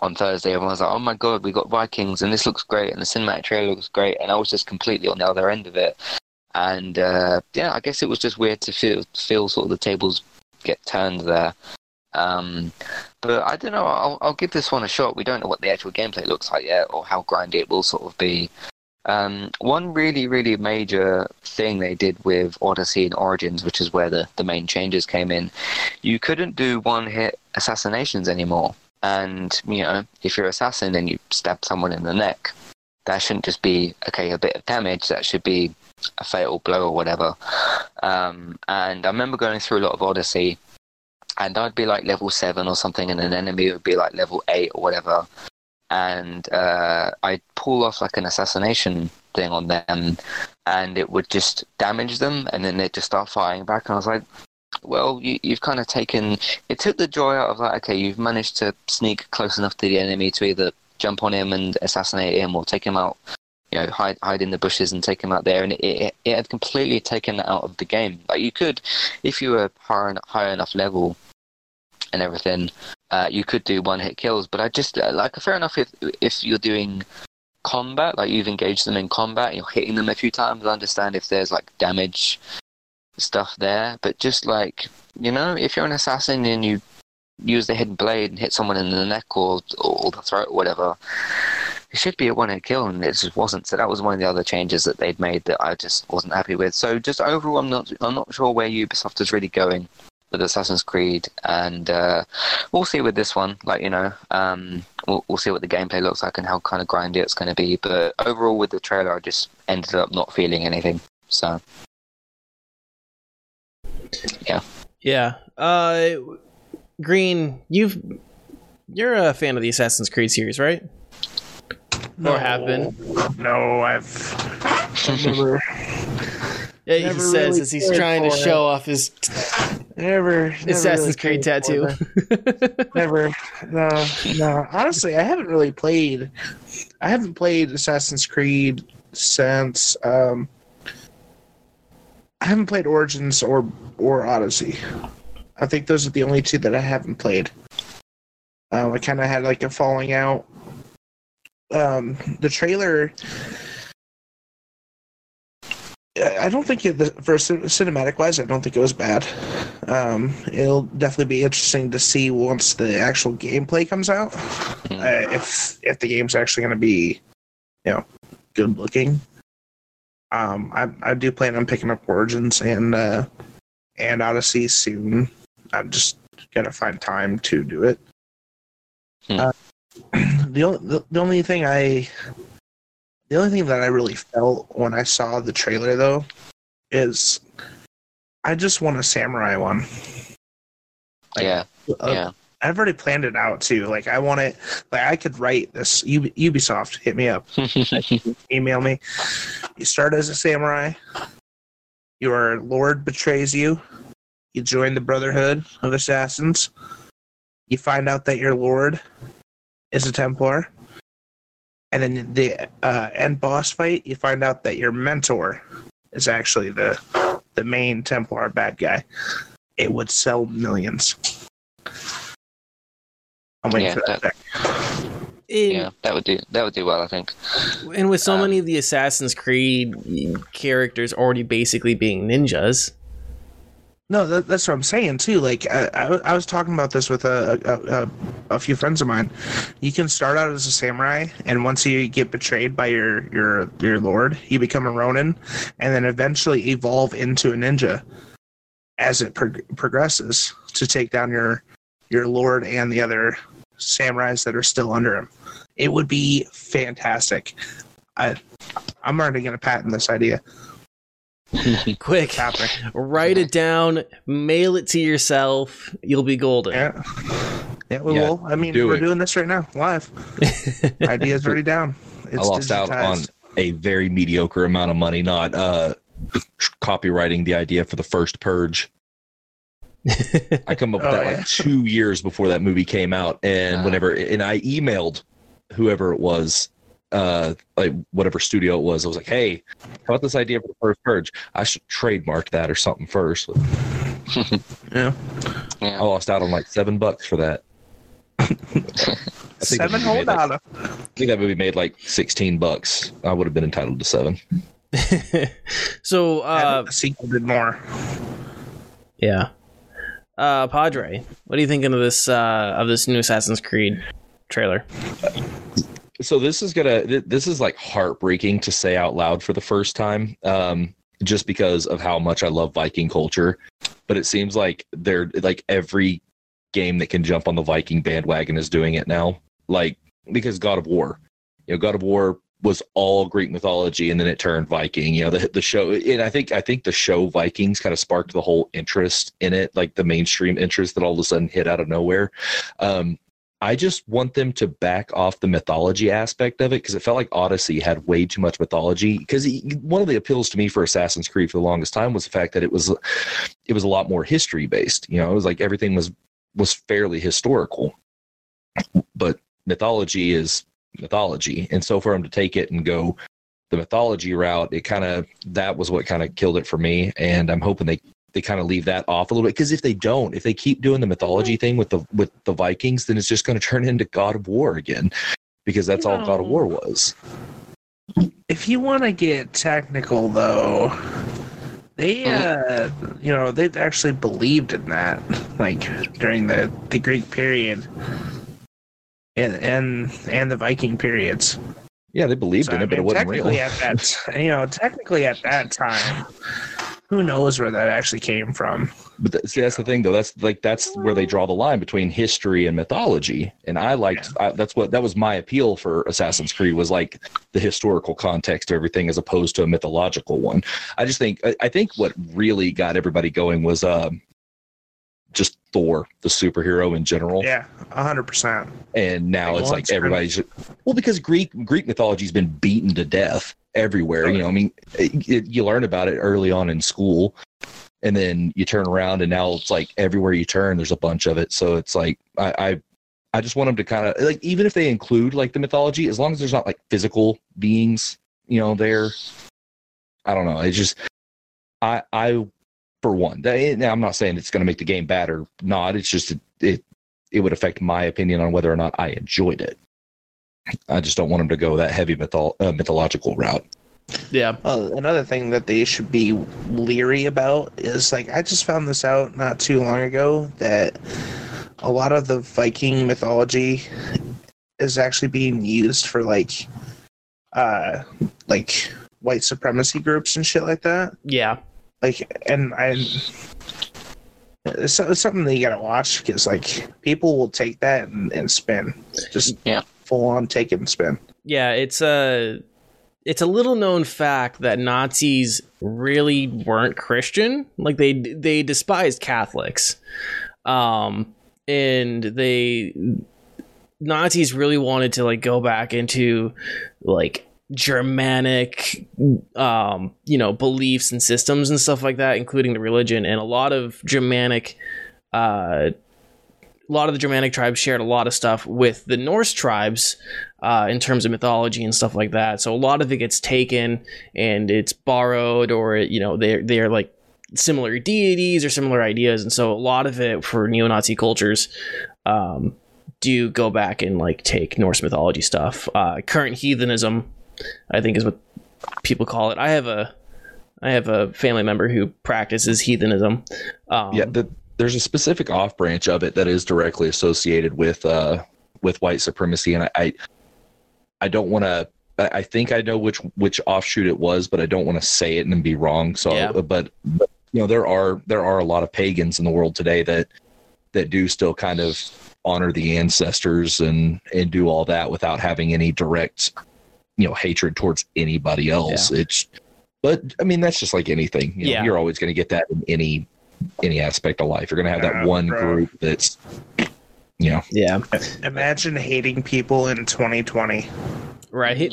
on Thursday, everyone was like, "Oh my god, we got Vikings, and this looks great, and the cinematic trailer looks great," and I was just completely on the other end of it. And uh, yeah, I guess it was just weird to feel feel sort of the tables get turned there. Um, but I don't know. I'll, I'll give this one a shot. We don't know what the actual gameplay looks like yet, or how grindy it will sort of be. Um, one really, really major thing they did with Odyssey and Origins, which is where the, the main changes came in, you couldn't do one hit assassinations anymore. And, you know, if you're an assassin and you stab someone in the neck, that shouldn't just be, okay, a bit of damage, that should be a fatal blow or whatever. Um, and I remember going through a lot of Odyssey, and I'd be like level 7 or something, and an enemy would be like level 8 or whatever and uh, I'd pull off like an assassination thing on them, and it would just damage them, and then they'd just start firing back. And I was like, well, you, have kind of taken it took the joy out of like, okay, you've managed to sneak close enough to the enemy to either jump on him and assassinate him, or take him out. You know, hide hide in the bushes and take him out there, and it, it, had completely taken that out of the game. Like you could, if you were high, high enough level, and everything, uh, you could do one hit kills. But I just like fair enough if if you're doing combat, like you've engaged them in combat, you're hitting them a few times. I understand if there's like damage stuff there, but just like you know, if you're an assassin and you use the hidden blade and hit someone in the neck or or the throat or whatever. It should be a one hit kill, and it just wasn't. So that was one of the other changes that they'd made that I just wasn't happy with. So just overall, I'm not I'm not sure where Ubisoft is really going with Assassin's Creed, and uh, we'll see with this one. Like you know, um, we'll, we'll see what the gameplay looks like and how kind of grindy it's going to be. But overall, with the trailer, I just ended up not feeling anything. So, yeah, yeah. Uh, Green, you've you're a fan of the Assassin's Creed series, right? No, or have been? No, I've never. Yeah, he Never says really as he's trying to for it. show off his Never, never Assassin's really Creed tattoo. Never. No, no. Honestly, I haven't really played. I haven't played Assassin's Creed since. Um, I haven't played Origins or or Odyssey. I think those are the only two that I haven't played. Um, I kind of had like a falling out. Um, the trailer. I I don't think it, for cinematic wise, I don't think it was bad. Um, it'll definitely be interesting to see once the actual gameplay comes out. Hmm. Uh, if if the game's actually going to be, you know, good looking. Um, I I do plan on picking up Origins and uh, and Odyssey soon. I'm just gonna find time to do it. Hmm. Uh, the, only, the the only thing I the only thing that I really felt when I saw the trailer though is I just want a samurai one. Like, yeah, Uh, yeah. I've already planned it out too. Like I want it. Like I could write this. Ub- Ubisoft, hit me up. Email me. You start as a samurai. Your lord betrays you. You join the Brotherhood of Assassins. You find out that your lord is a Templar. And then the uh, end boss fight, you find out that your mentor is actually the the main Templar bad guy. It would sell millions. I'm waiting Yeah, for that. that- thing. In- yeah, that would do that would do well, I think. And with so Um, many of the Assassin's Creed characters already basically being ninjas, No, that, that's what I'm saying too. Like I, I, I was talking about this with a, a, a, a few friends of mine. You can start out as a samurai, and once you get betrayed by your your your lord, you become a ronin, and then eventually evolve into a ninja as it prog- progresses to take down your your lord and the other samurais that are still under him. It would be fantastic. I I'm already gonna patent this idea. quick, It's happening. write it down, mail it to yourself. You'll be golden. Yeah. Yeah, we Yeah, will. I mean, do we're it. doing this right now, live. Idea's already down. It's I lost out on a very mediocre amount of money not uh, copyrighting the idea for the first Purge. I come up with Oh, that yeah. like two years before that movie came out, and Ah. whenever and I emailed whoever it was, uh, like whatever studio it was, I was like, "Hey, how about this idea for the first Purge? I should trademark that or something first. Yeah. Yeah. I lost out on like seven bucks for that. I think Seven whole made, like- dollar. I think that movie made like sixteen bucks. I would have been entitled to seven. so, uh, the sequel did more. yeah. Uh, Padre, what are you thinking of this uh, of this new Assassin's Creed trailer? So this is gonna this is like heartbreaking to say out loud for the first time um just because of how much i love viking culture. But it seems like they're like every game that can jump on the viking bandwagon is doing it now. Like because god of war you know god of war was all greek mythology and then it turned viking you know the, the show and i think i think the show vikings kind of sparked the whole interest in it like the mainstream interest that all of a sudden hit out of nowhere. Um I just want them to back off the mythology aspect of it because it felt like Odyssey had way too much mythology. Because one of the appeals to me for Assassin's Creed for the longest time was the fact that it was it was a lot more history based. You know, it was like everything was was fairly historical, but mythology is mythology, and so for them to take it and go the mythology route, it kind of that was what kind of killed it for me. And I'm hoping they they kind of leave that off a little bit because if they don't, if they keep doing the mythology thing with the with the Vikings, then it's just going to turn into God of War again because that's all God of War was. If you want to get technical, though, they uh, you know they actually believed in that, like during the the Greek period and and and the Viking periods. Yeah, they believed So, in I it, but it wasn't real. technically at that you know technically at that time, who knows where that actually came from? But th- see, that's the thing, though. That's like that's where they draw the line between history and mythology. And I liked I, that's what that was my appeal for Assassin's Creed was like the historical context of everything as opposed to a mythological one. I just think I, I think what really got everybody going was um, just Thor, the superhero in general. Yeah, hundred percent. And now Like it's like everybody's well because Greek Greek mythology's been beaten to death everywhere. You know, I mean, eh, it, you learn about it early on in school, and then you turn around and now it's like everywhere you turn, there's a bunch of it. So it's like I I, I just want them to kind of like even if they include like the mythology, as long as there's not like physical beings, you know, there. I don't know. It's just I I for one. that- eh, Now I'm not saying it's going to make the game bad or not. It's just it, it it would affect my opinion on whether or not I enjoyed it. I just don't want them to go that heavy mythol- uh, mythological route. Yeah. Uh, another thing that they should be leery about is like I just found this out not too long ago that a lot of the Viking mythology is actually being used for like uh like white supremacy groups and shit like that. Yeah. Like and I it's, it's something that you gotta watch because like people will take that and, and spin just Yeah. Full on take it and spin. Yeah, it's a it's a little known fact that Nazis really weren't Christian. Like they they despised Catholics. Um and they Nazis really wanted to like go back into like Germanic um you know beliefs and systems and stuff like that including the religion and a lot of Germanic uh a lot of the Germanic tribes shared a lot of stuff with the Norse tribes uh, in terms of mythology and stuff like that. So a lot of it gets taken and it's borrowed, or you know they're they're like similar deities or similar ideas, and so a lot of it for neo-Nazi cultures um, do go back and like take Norse mythology stuff. Uh, current heathenism, I think, is what people call it. I have a I have a family member who practices heathenism. Um, yeah, the, there's a specific off branch of it that is directly associated with uh, with white supremacy, and I I, I don't want to. I think I know which which offshoot it was, but I don't want to say it and be wrong. So, Yeah. but, but you know, there are there are a lot of pagans in the world today that that do still kind of honor the ancestors and and do all that without having any direct you know hatred towards anybody else. It's but I mean that's just like anything. You know, Yeah. You're always going to get that in any any aspect of life. You're going to have that Yeah, one bro. group that's you know yeah, Imagine hating people in 2020. right.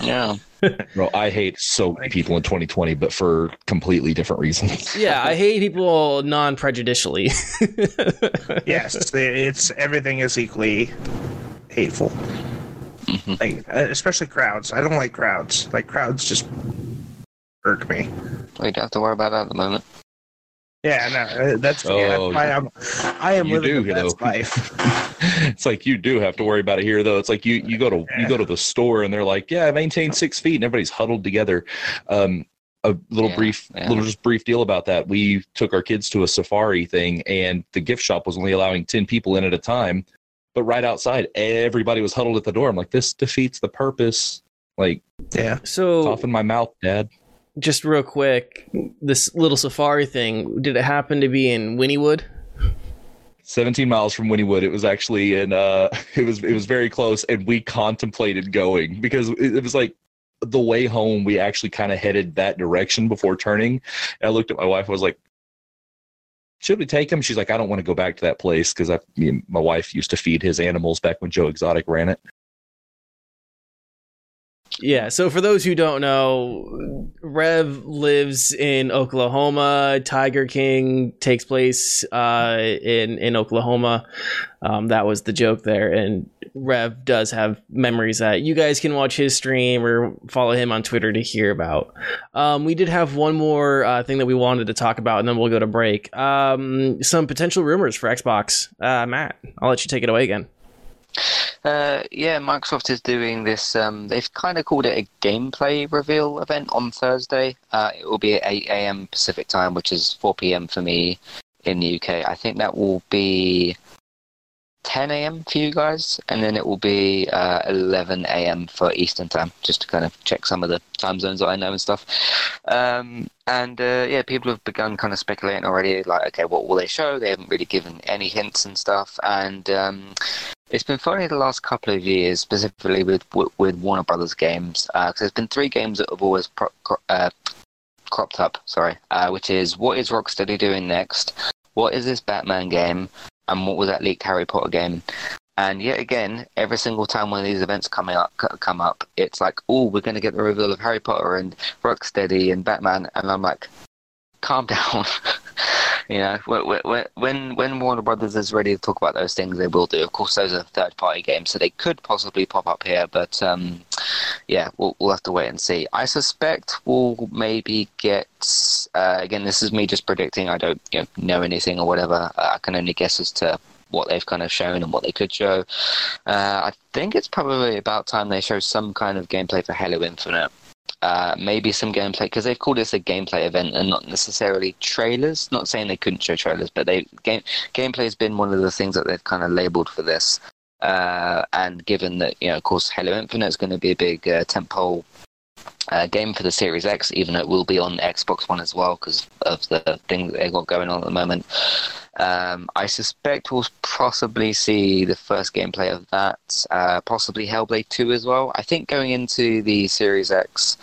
Yeah. bro, I hate so many people in 2020, but for completely different reasons. yeah, I hate people non-prejudicially. Yes, it's everything is equally hateful. Mhm. Like uh, especially crowds. I don't like crowds. Like crowds just irk me. We don't have to worry about that at the moment. Yeah, no, uh, that's, yeah, Oh, that's why I'm. I am you living do, the best though. life. it's like you do have to worry about it here, though. It's like you you go to you go to the store and they're like, yeah, maintain six feet, and everybody's huddled together. Um, a little Yeah, brief yeah. little just brief deal about that. We took our kids to a safari thing, and the gift shop was only allowing ten people in at a time. but right outside, everybody was huddled at the door. I'm like, this defeats the purpose. Like, Yeah. So cough in my mouth, Dad. Just real quick, this little safari thing, did it happen to be in Wynnewood? 17 miles from Wynnewood. It was actually in uh it was it was very close and we contemplated going because it, it was like the way home we actually kind of headed that direction before turning. And I looked at my wife I was like should we take him? She's like, I don't want to go back to that place because I, me my wife used to feed his animals back when Joe Exotic ran it. Yeah, so for those who don't know, Rev lives in Oklahoma. Tiger King takes place uh, in in Oklahoma. Um, that was the joke there, and Rev does have memories that you guys can watch his stream or follow him on Twitter to hear about. Um, we did have one more uh, thing that we wanted to talk about, and then we'll go to break. Um, some potential rumors for Xbox. Uh, Matt, I'll let you take it away again. Uh, yeah, Microsoft is doing this. Um, they've kind of called it a gameplay reveal event on Thursday. Uh, it will be at 8 a.m. Pacific time, which is 4 p.m. for me in the UK. I think that will be 10 a.m. for you guys, and then it will be uh, 11 a.m. for Eastern time, just to kind of check some of the time zones that I know and stuff. Um, and uh, yeah, people have begun kind of speculating already, like, okay, what will they show? They haven't really given any hints and stuff, and um, it's been funny the last couple of years, specifically with with, Warner Brothers games, because there's been three games that have always pro- uh, cropped up. Sorry, uh, which is what is Rocksteady doing next? What is this Batman game? And what was that leaked Harry Potter game? And yet again, every single time one of these events coming up come up, it's like, oh, we're going to get the reveal of Harry Potter and Rocksteady and Batman, and I'm like, calm down. You know, when when when Warner Brothers is ready to talk about those things, they will do. Of course, those are third party games, so they could possibly pop up here, but um, yeah, we'll we'll have to wait and see. I suspect we'll maybe get. Uh, again, this is me just predicting. I don't you know, know anything or whatever. Uh, I can only guess as to what they've kind of shown and what they could show. Uh, I think it's probably about time they show some kind of gameplay for Halo Infinite. Uh, maybe some gameplay because they've called this a gameplay event and not necessarily trailers. Not saying they couldn't show trailers, but they game gameplay has been one of the things that they've kind of labeled for this. Uh, and given that you know, of course, Halo Infinite is going to be a big uh, uh, game for the Series X, even though it will be on Xbox One as well because of the thing that they've got going on at the moment. Um, I suspect we'll possibly see the first gameplay of that, uh, possibly Hellblade 2 as well. I think going into the Series X,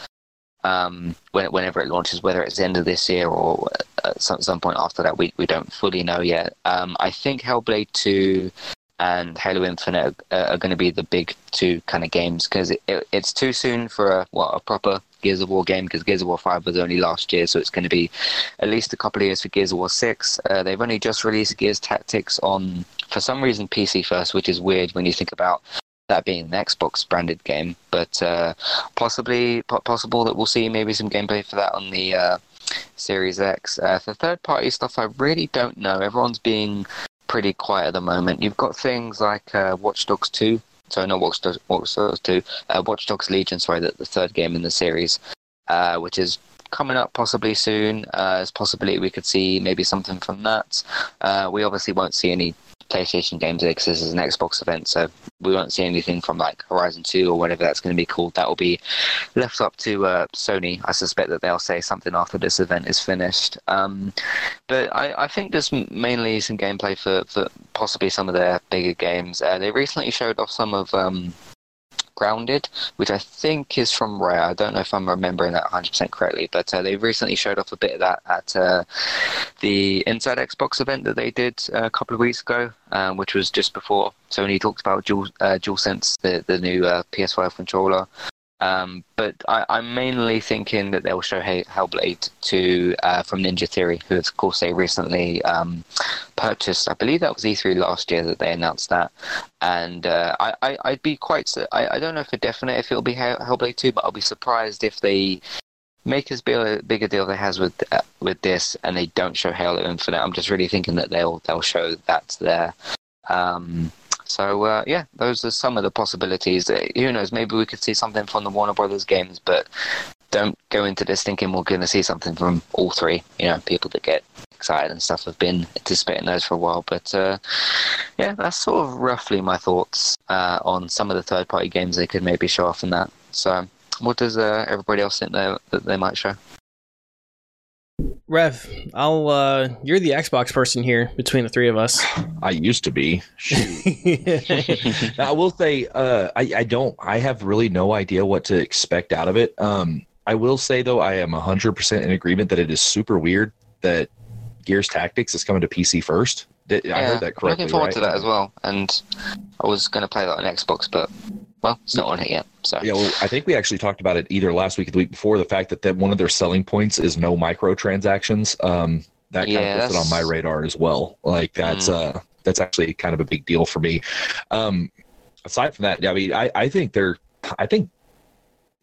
um, when, whenever it launches, whether it's the end of this year or at some, some point after that, we, we don't fully know yet. Um, I think Hellblade 2 and Halo Infinite are, are going to be the big two kind of games because it, it, it's too soon for a, what, a proper Gears of War game because Gears of War 5 was only last year, so it's going to be at least a couple of years for Gears of War 6. Uh, they've only just released Gears Tactics on, for some reason, PC first, which is weird when you think about that being an Xbox branded game, but uh, possibly possible that we'll see maybe some gameplay for that on the uh, Series X. Uh, for third party stuff, I really don't know. Everyone's being pretty quiet at the moment. You've got things like uh, Watch Dogs 2, sorry, not Watch Dogs, Watch Dogs 2, uh, Watch Dogs Legion, sorry, the, the third game in the series, uh, which is coming up possibly soon. Uh, as possibly we could see maybe something from that. Uh, we obviously won't see any PlayStation games because this is an Xbox event, so we won't see anything from like Horizon 2 or whatever that's going to be called. That will be left up to uh, Sony. I suspect that they'll say something after this event is finished. Um, but I, I, think there's mainly some gameplay for, for possibly some of their bigger games. Uh, they recently showed off some of. Um, Grounded, which I think is from Rare. I don't know if I'm remembering that 100% correctly, but uh, they recently showed off a bit of that at uh, the Inside Xbox event that they did uh, a couple of weeks ago, um, which was just before Sony talked about Dual, uh, DualSense, the, the new uh, PS5 controller. Um, but I, am mainly thinking that they'll show Hellblade 2 uh, from Ninja Theory, who, of course, they recently um, purchased. I believe that was E3 last year that they announced that. And uh, I, I, would be quite. I, I don't know for definite if it'll be Hellblade 2, but I'll be surprised if they make as big a, big a deal they has with uh, with this and they don't show Halo Infinite. I'm just really thinking that they'll they'll show that there. Um, so uh, yeah, those are some of the possibilities. Who knows? Maybe we could see something from the Warner Brothers games, but don't go into this thinking we're going to see something from all three. You know, people that get excited and stuff have been anticipating those for a while. But uh, yeah, that's sort of roughly my thoughts uh, on some of the third party games they could maybe show off in that. So, what does uh, everybody else think that they might show? Rev, I'll uh you're the Xbox person here between the three of us. I used to be. Shoot. Now, I will say, uh, I, I don't. I have really no idea what to expect out of it. Um, I will say though, I am hundred percent in agreement that it is super weird that Gears Tactics is coming to PC first. Did, I heard that correctly. I'm correctly. looking forward right? to that as well. And I was going to play that on Xbox, but well, it's not on it yet. So Yeah, well, I think we actually talked about it either last week or the week before. The fact that, that one of their selling points is no microtransactions. Um, that kind of puts it on my radar as well. Like that's uh, that's actually kind of a big deal for me. Um, aside from that, I mean, I, I think they're, I think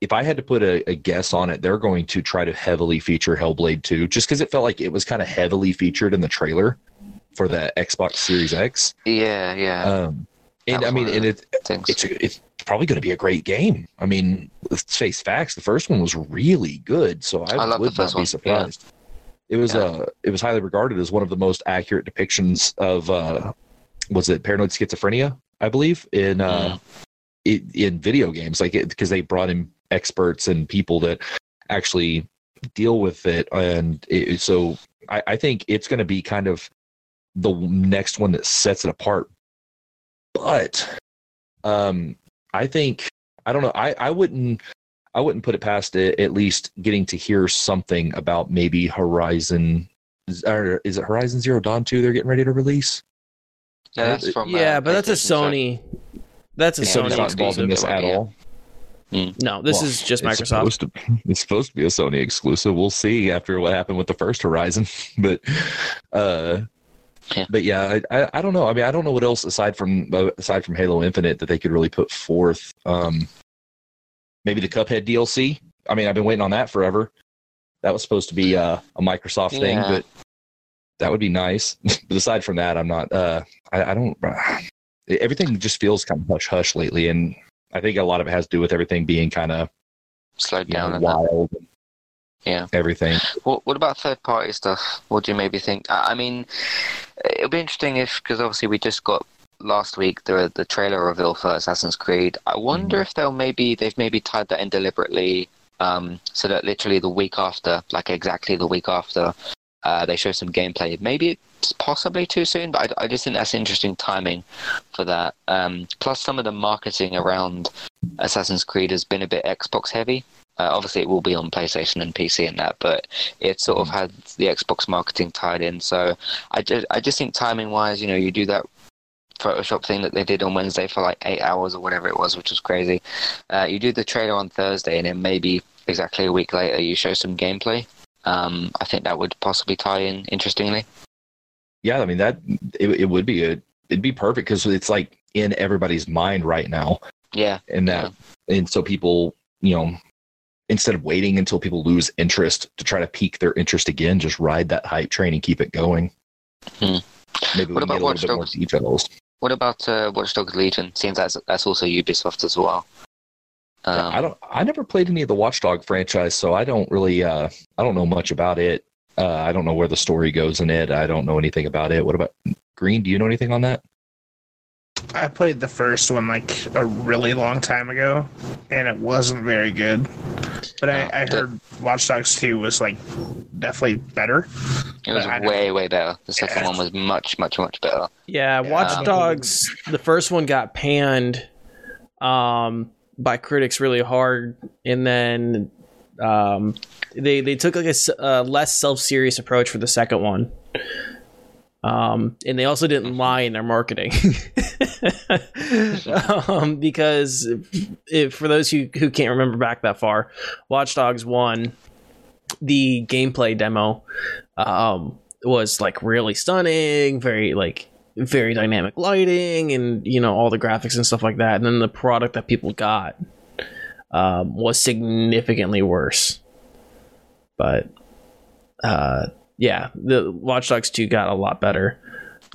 if I had to put a, a guess on it, they're going to try to heavily feature Hellblade 2, just because it felt like it was kind of heavily featured in the trailer for the Xbox Series X. yeah, yeah, Um, and I mean, and it, it's it's probably going to be a great game. I mean, let's face facts. The first one was really good, so I, I would not be surprised. It was Yeah. uh, it was highly regarded as one of the most accurate depictions of uh, was it paranoid schizophrenia? I believe in uh, Mm. in, in video games, like because they brought in experts and people that actually deal with it, and it, so I, I think it's going to be kind of the next one that sets it apart. But um, I think I don't know. I I wouldn't I wouldn't put it past it. At least getting to hear something about maybe Horizon. Or is it Horizon Zero Dawn two? They're getting ready to release. yeah, that's from, uh, yeah, but that's a PlayStation, so- Sony. That's a Yeah, Sony's Sony not involved in this at Yeah. all. No, this Well, is just it's Microsoft. Supposed to, it's supposed to be a Sony exclusive. We'll see after what happened with the first Horizon, but uh, Yeah. but yeah, I, I I don't know. I mean, I don't know what else aside from uh, aside from Halo Infinite that they could really put forth. Um, maybe the Cuphead DLC. I mean, I've been waiting on that forever. That was supposed to be uh, a Microsoft thing, but that would be nice. but aside from that, I'm not. Uh, I, I don't. everything just feels kind of hush hush lately, and I think a lot of it has to do with everything being kind of slowed down. know, and that. wild. and Yeah. everything. What, what about third party stuff? What do you maybe think? I I mean, it'll be interesting if because obviously we just got last week the the trailer reveal for Assassin's Creed. I wonder if they'll maybe they've maybe tied that in deliberately, um, so that literally the week after, like exactly the week after, uh, they show some gameplay. Maybe it's possibly too soon, but I, I just think that's interesting timing for that. Um, plus, some of the marketing around Assassin's Creed has been a bit Xbox heavy. Uh, obviously, it will be on PlayStation and PC and that, but it sort of had the Xbox marketing tied in. So I just, I just think timing wise, you know, you do that Photoshop thing that they did on Wednesday for like eight hours or whatever it was, which was crazy. Uh, you do the trailer on Thursday, and then maybe exactly a week later you show some gameplay. Um, I think that would possibly tie in interestingly. Yeah, I mean that it, it would be a it'd be perfect because it's like in everybody's mind right now, Yeah, and that and so people you know instead of waiting until people lose interest to try to pique their interest again, just ride that hype train and keep it going. Hmm. Maybe What can about get a little Watch bit more Dogs? details. What about uh, Watch Dogs Legion? Seems that's that's also Ubisoft as well. Um, I don't. I never played any of the Watchdog franchise, so I don't really. Uh, I don't know much about it. Uh, I don't know where the story goes in it. I don't know anything about it. What about Green? Do you know anything on that? I played the first one like a really long time ago, and it wasn't very good. But I, Oh, I the- heard Watch Dogs 2 was like definitely better. it was way way better. The second Yeah. one was much much much better. Yeah, Yeah. Watch Dogs. The first one got panned um, by critics really hard, and then um, they they took like a s- a less self serious approach for the second one. Um, and they also didn't lie in their marketing, um, because if, for those who who can't remember back that far, Watch Dogs one, the gameplay demo um, was like really stunning, very like very dynamic lighting and you know all the graphics and stuff like that. And then the product that people got um, was significantly worse. But uh, yeah the watch dogs 2 got a lot better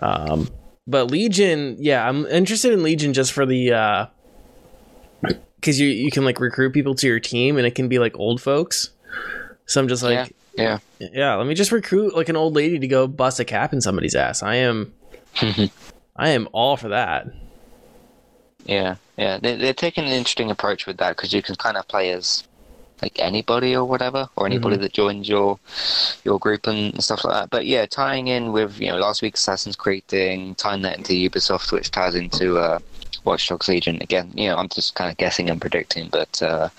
um, but legion yeah i'm interested in legion just for the uh, because you you can like recruit people to your team, and it can be like old folks. So I'm just like, Yeah. yeah, let me just recruit like an old lady to go bust a cap in somebody's ass. I am, I am all for that. Yeah, yeah. They, they're taking an interesting approach with that because you can kind of play as like anybody or whatever, or anybody that joins your your group and stuff like that. But yeah, tying in with you know last week's Assassin's Creed thing, tying that into Ubisoft, which ties into uh, Watch Dogs Legion again. You know, I'm just kind of guessing and predicting, but uh,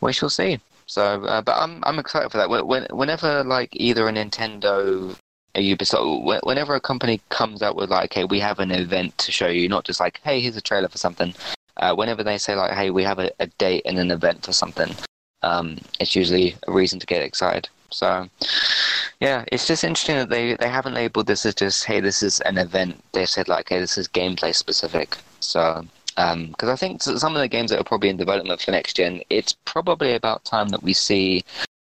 we shall see. So, uh, but I'm I'm excited for that. When, whenever like either a Nintendo a Ubisoft, whenever a company comes out with like, "Hey, we have an event to show you," not just like, "Hey, here's a trailer for something." Uh, whenever they say like, "Hey, we have a, a date and an event for something," um, it's usually a reason to get excited. So, yeah, it's just interesting that they, they haven't labeled this as just, "Hey, this is an event." They said like, "Hey, this is gameplay specific." So, because um, I think some of the games that are probably in development for next gen, it's probably about time that we see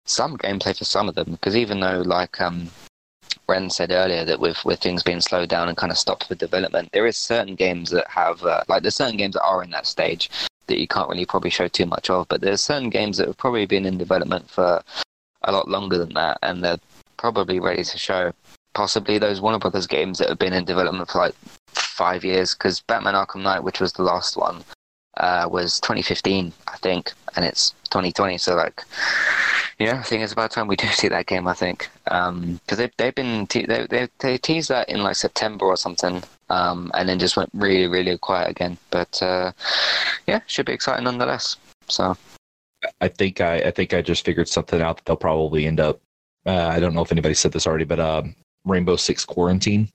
some gameplay for some of them. Because even though like um, Ren said earlier that with, with things being slowed down and kind of stopped for development, there is certain games that have uh, like there's certain games that are in that stage that you can't really probably show too much of, but there's certain games that have probably been in development for a lot longer than that, and they're probably ready to show. Possibly those Warner Brothers games that have been in development for like five years, because Batman Arkham Knight, which was the last one, uh, was 2015, I think, and it's 2020. So like, yeah, I think it's about time we do see that game. I think because um, they've they've been te- they, they they teased that in like September or something, um, and then just went really really quiet again. But uh, yeah, should be exciting nonetheless. So I think I I think I just figured something out that they'll probably end up. Uh, I don't know if anybody said this already, but um, Rainbow Six Quarantine.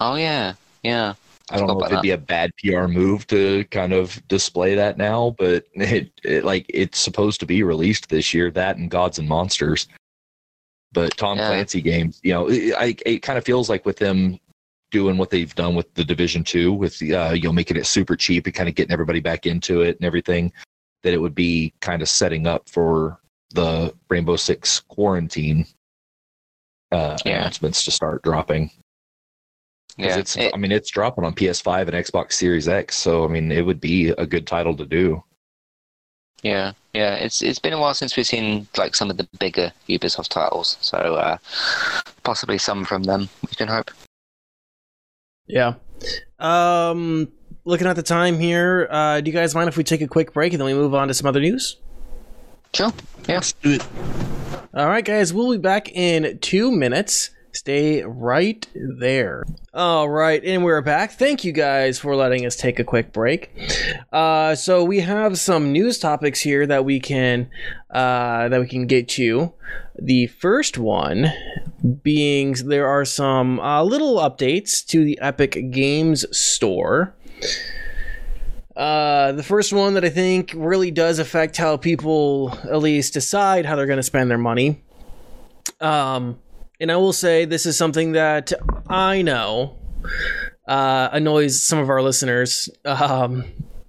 Oh yeah, yeah. I don't know if it'd be a bad PR move to kind of display that now, but it, it like it's supposed to be released this year. That and Gods and Monsters, but Tom Yeah. Clancy games, you know, it, I, it kind of feels like with them doing what they've done with the Division Two, with uh, you know making it super cheap and kind of getting everybody back into it and everything, that it would be kind of setting up for the Rainbow Six Quarantine uh, Yeah. announcements to start dropping. 'Cause Yeah, it's, it- I mean, it's dropping on PS5 and Xbox Series X, so I mean, it would be a good title to do. yeah, yeah. It's it's been a while since we've seen like some of the bigger Ubisoft titles, so uh, possibly some from them. We can hope. Yeah. Um, looking at the time here, uh, do you guys mind if we take a quick break and then we move on to some other news? Sure. Yeah. Let's do it. All right, guys, we'll be back in two minutes. Stay right there. All right, and we're back. Thank you guys for letting us take a quick break. Uh, so we have some news topics here that we can uh, that we can get to. The first one being there are some uh, little updates to the Epic Games Store. Uh, the first one that I think really does affect how people at least decide how they're going to spend their money. Um, and I will say this is something that I know uh, annoys some of our listeners um,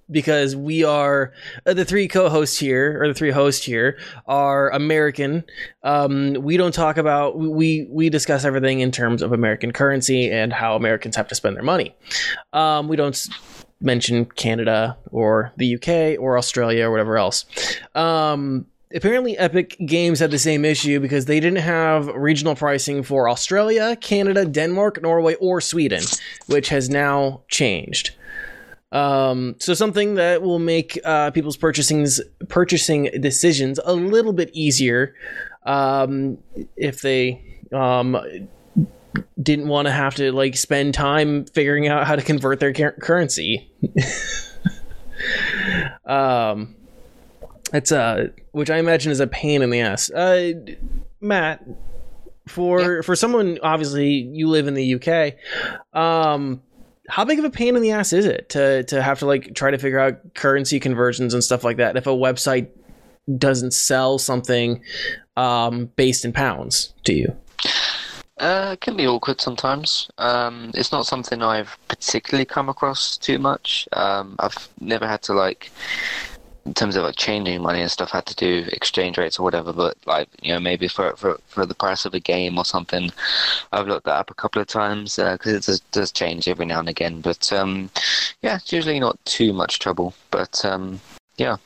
because we are uh, the three co-hosts here or the three hosts here are American. Um, we don't talk about we we discuss everything in terms of American currency and how Americans have to spend their money. Um, we don't mention Canada or the UK or Australia or whatever else. Um, apparently, Epic Games had the same issue because they didn't have regional pricing for Australia, Canada, Denmark, Norway, or Sweden, which has now changed. Um, so something that will make uh, people's purchasing purchasing decisions a little bit easier um, if they um, didn't want to have to like spend time figuring out how to convert their cur- currency. um, it's uh, which I imagine is a pain in the ass. Uh, Matt, for for someone obviously you live in the UK, um, how big of a pain in the ass is it to to have to like try to figure out currency conversions and stuff like that if a website doesn't sell something um, based in pounds to you? Uh, it can be awkward sometimes. Um, it's not something I've particularly come across too much. Um, I've never had to like, in terms of like changing money and stuff, had to do exchange rates or whatever. But like, you know, maybe for for, for the price of a game or something, I've looked that up a couple of times because it does, does change every now and again. But um, yeah, it's usually not too much trouble. But um, yeah,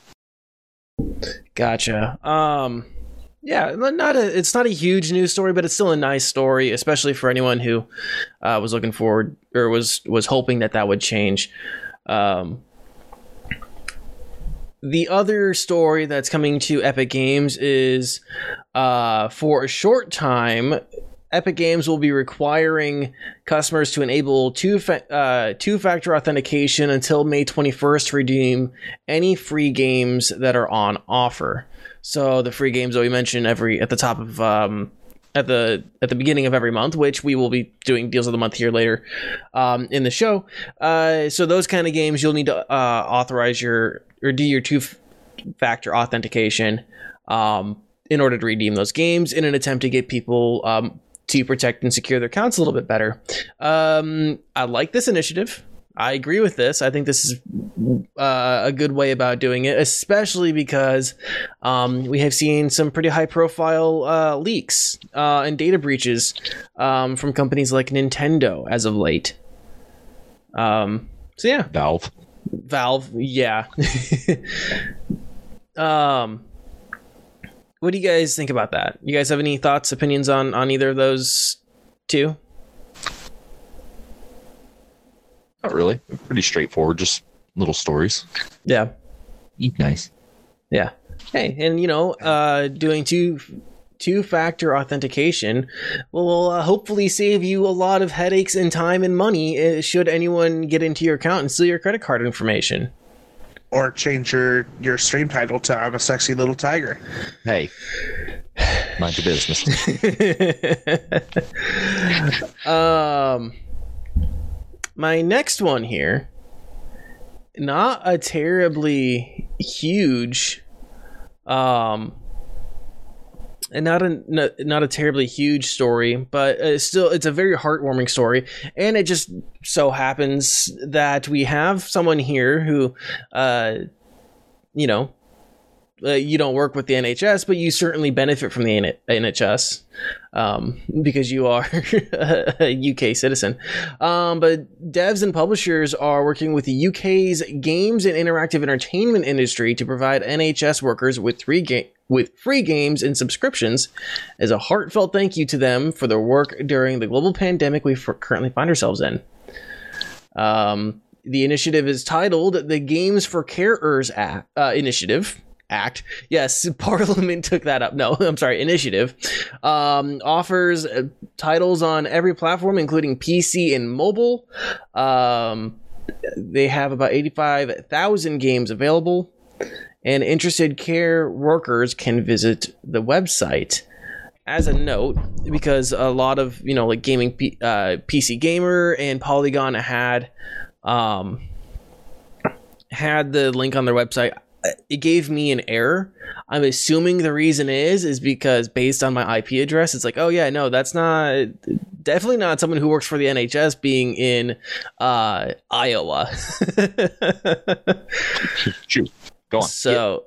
Gotcha. Um, yeah, not a. It's not a huge news story, but it's still a nice story, especially for anyone who uh, was looking forward or was was hoping that that would change. Um, the other story that's coming to Epic Games is uh, for a short time, Epic Games will be requiring customers to enable two fa- uh, two factor authentication until May 21st to redeem any free games that are on offer. So the free games that we mention every at the top of um, at the at the beginning of every month, which we will be doing deals of the month here later um, in the show. Uh, so those kind of games, you'll need to uh, authorize your or do your two factor authentication um, in order to redeem those games in an attempt to get people um, to protect and secure their accounts a little bit better. Um, I like this initiative. I agree with this. I think this is uh, a good way about doing it, especially because um, we have seen some pretty high profile uh, leaks uh, and data breaches um, from companies like Nintendo as of late. Um, so, yeah. Valve. Valve, yeah. um, what do you guys think about that? You guys have any thoughts, opinions on on either of those two? Not really. Pretty straightforward. Just little stories. Yeah. Nice. Yeah. Hey, and you know, uh, doing two two factor authentication will uh, hopefully save you a lot of headaches and time and money uh, should anyone get into your account and steal your credit card information. Or change your, your stream title to I'm a sexy little tiger. Hey, mind your business. um, my next one here, not a terribly huge, um, and not a not, a terribly huge story, but uh, still, it's a very heartwarming story. And it just so happens that we have someone here who, uh, you know, uh, you don't work with the NHS, but you certainly benefit from the NHS um, because you are a UK citizen. Um, but devs and publishers are working with the UK's games and interactive entertainment industry to provide NHS workers with three ga- with free games and subscriptions as a heartfelt thank you to them for their work during the global pandemic we currently find ourselves in. Um, the initiative is titled the Games for Carers Act, uh, Initiative. Act. Yes, Parliament took that up. No, I'm sorry, Initiative. Um, offers uh, titles on every platform, including PC and mobile. Um, they have about 85,000 games available, and interested care workers can visit the website. As a note, because a lot of you know like gaming P- uh, PC Gamer and Polygon had um, had the link on their website it gave me an error. I'm assuming the reason is is because based on my IP address, it's like, oh yeah, no, that's not definitely not someone who works for the NHS being in uh, Iowa. go on. So,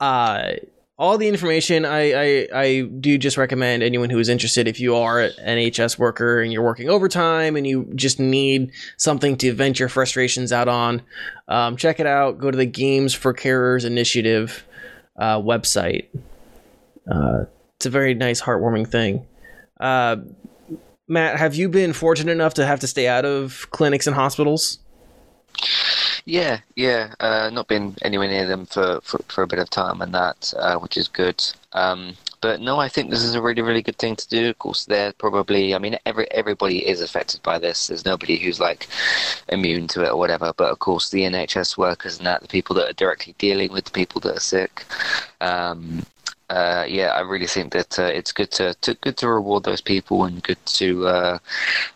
uh, all the information I, I I do just recommend anyone who is interested if you are an NHS worker and you're working overtime and you just need something to vent your frustrations out on, um, check it out. Go to the Games for Carers Initiative uh, website. Uh, it's a very nice, heartwarming thing. Uh, Matt, have you been fortunate enough to have to stay out of clinics and hospitals? Yeah, yeah. Uh, not been anywhere near them for, for, for a bit of time and that, uh, which is good. Um, but no, I think this is a really, really good thing to do. Of course, they're probably, I mean, every everybody is affected by this. There's nobody who's like immune to it or whatever. But of course, the NHS workers and that, the people that are directly dealing with the people that are sick, um, uh, yeah, I really think that uh, it's good to, to, good to reward those people and good to, uh,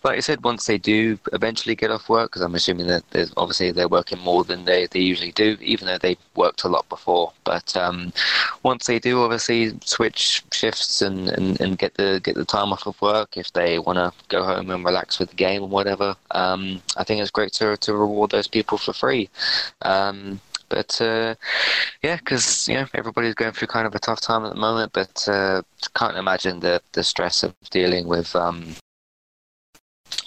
like I said, once they do eventually get off work, because I'm assuming that there's obviously they're working more than they, they usually do, even though they worked a lot before. But um, once they do, obviously switch shifts and, and, and get the get the time off of work, if they want to go home and relax with the game or whatever, um, I think it's great to to reward those people for free. Um, but uh, yeah, because you know everybody's going through kind of a tough time at the moment. But uh, can't imagine the the stress of dealing with um,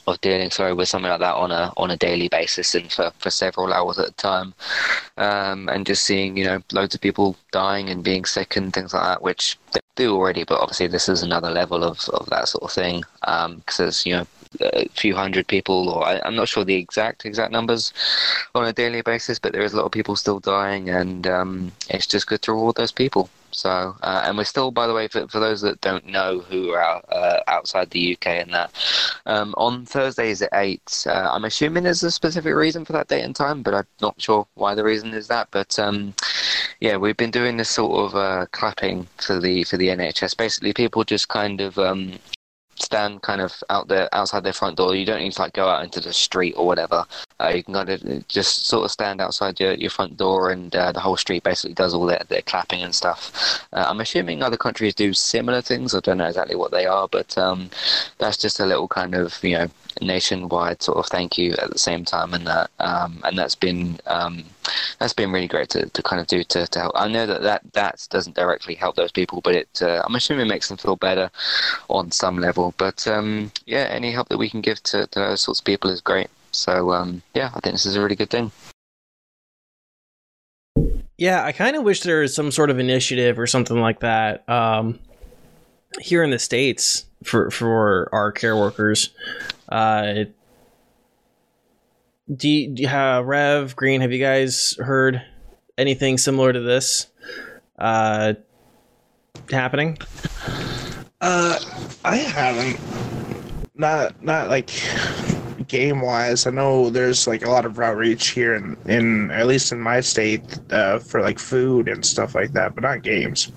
of dealing sorry with something like that on a on a daily basis and for, for several hours at a time um, and just seeing you know loads of people dying and being sick and things like that which they do already but obviously this is another level of, of that sort of thing because um, you know a few hundred people or I, am not sure the exact exact numbers on a daily basis but there is a lot of people still dying and um, it's just good to reward those people so, uh, and we're still, by the way, for, for those that don't know who are out, uh, outside the UK and that, um, on Thursdays at 8, uh, I'm assuming there's a specific reason for that date and time, but I'm not sure why the reason is that. But um, yeah, we've been doing this sort of uh, clapping for the for the NHS. Basically, people just kind of um, stand kind of out there outside their front door. You don't need to like go out into the street or whatever. Uh, you can kind of just sort of stand outside your, your front door, and uh, the whole street basically does all their, their clapping and stuff. Uh, I'm assuming other countries do similar things. I don't know exactly what they are, but um, that's just a little kind of you know nationwide sort of thank you at the same time, and that um, and that's been um, that's been really great to, to kind of do to, to help. I know that, that that doesn't directly help those people, but it uh, I'm assuming it makes them feel better on some level. But um, yeah, any help that we can give to, to those sorts of people is great. So um, yeah, I think this is a really good thing. Yeah, I kind of wish there was some sort of initiative or something like that um, here in the states for for our care workers. Uh, do you, do you have Rev Green? Have you guys heard anything similar to this uh, happening? Uh, I haven't. Not not like game wise. I know there's like a lot of outreach here in, in at least in my state uh, for like food and stuff like that, but not games.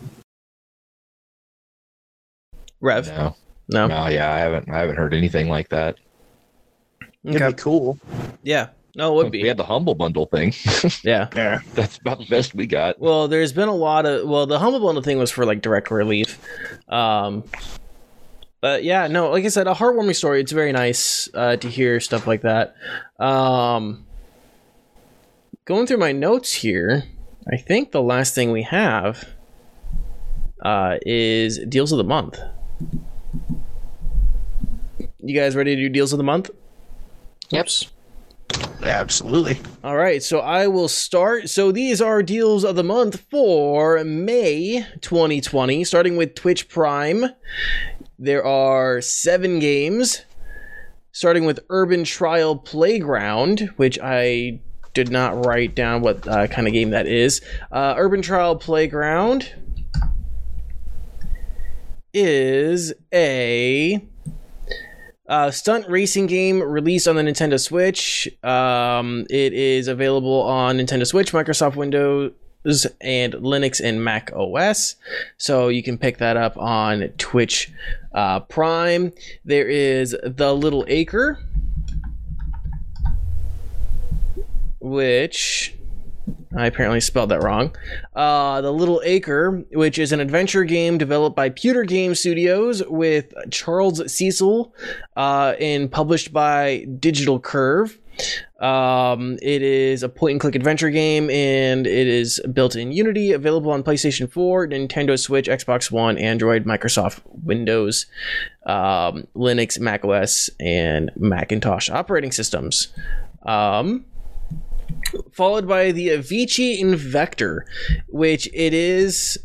Rev, No, no, no, yeah, I haven't. I haven't heard anything like that. It'd be cool. yeah, no, it would We be, had the humble bundle thing. yeah. Yeah. That's about the best we got. Well, there's been a lot of well, the humble bundle thing was for like direct relief. Um, but yeah, no, like I said, a heartwarming story. It's very nice uh, to hear stuff like that. Um, going through my notes here, I think the last thing we have uh, is deals of the month. You guys ready to do deals of the month? Yep. Oops. Absolutely. All right, so I will start. So these are deals of the month for May 2020, starting with Twitch Prime. There are seven games, starting with Urban Trial Playground, which I did not write down what uh, kind of game that is. Uh, Urban Trial Playground is a uh, stunt racing game released on the Nintendo Switch. Um, it is available on Nintendo Switch, Microsoft Windows, and Linux and Mac OS. So you can pick that up on Twitch uh, Prime. There is The Little Acre, which I apparently spelled that wrong. Uh, the Little Acre, which is an adventure game developed by Pewter Game Studios with Charles Cecil uh, and published by Digital Curve. Um, it is a point and click adventure game and it is built in Unity, available on PlayStation 4, Nintendo Switch, Xbox One, Android, Microsoft Windows, um, Linux, Mac OS, and Macintosh operating systems. Um, followed by the Avicii Invector, which it is,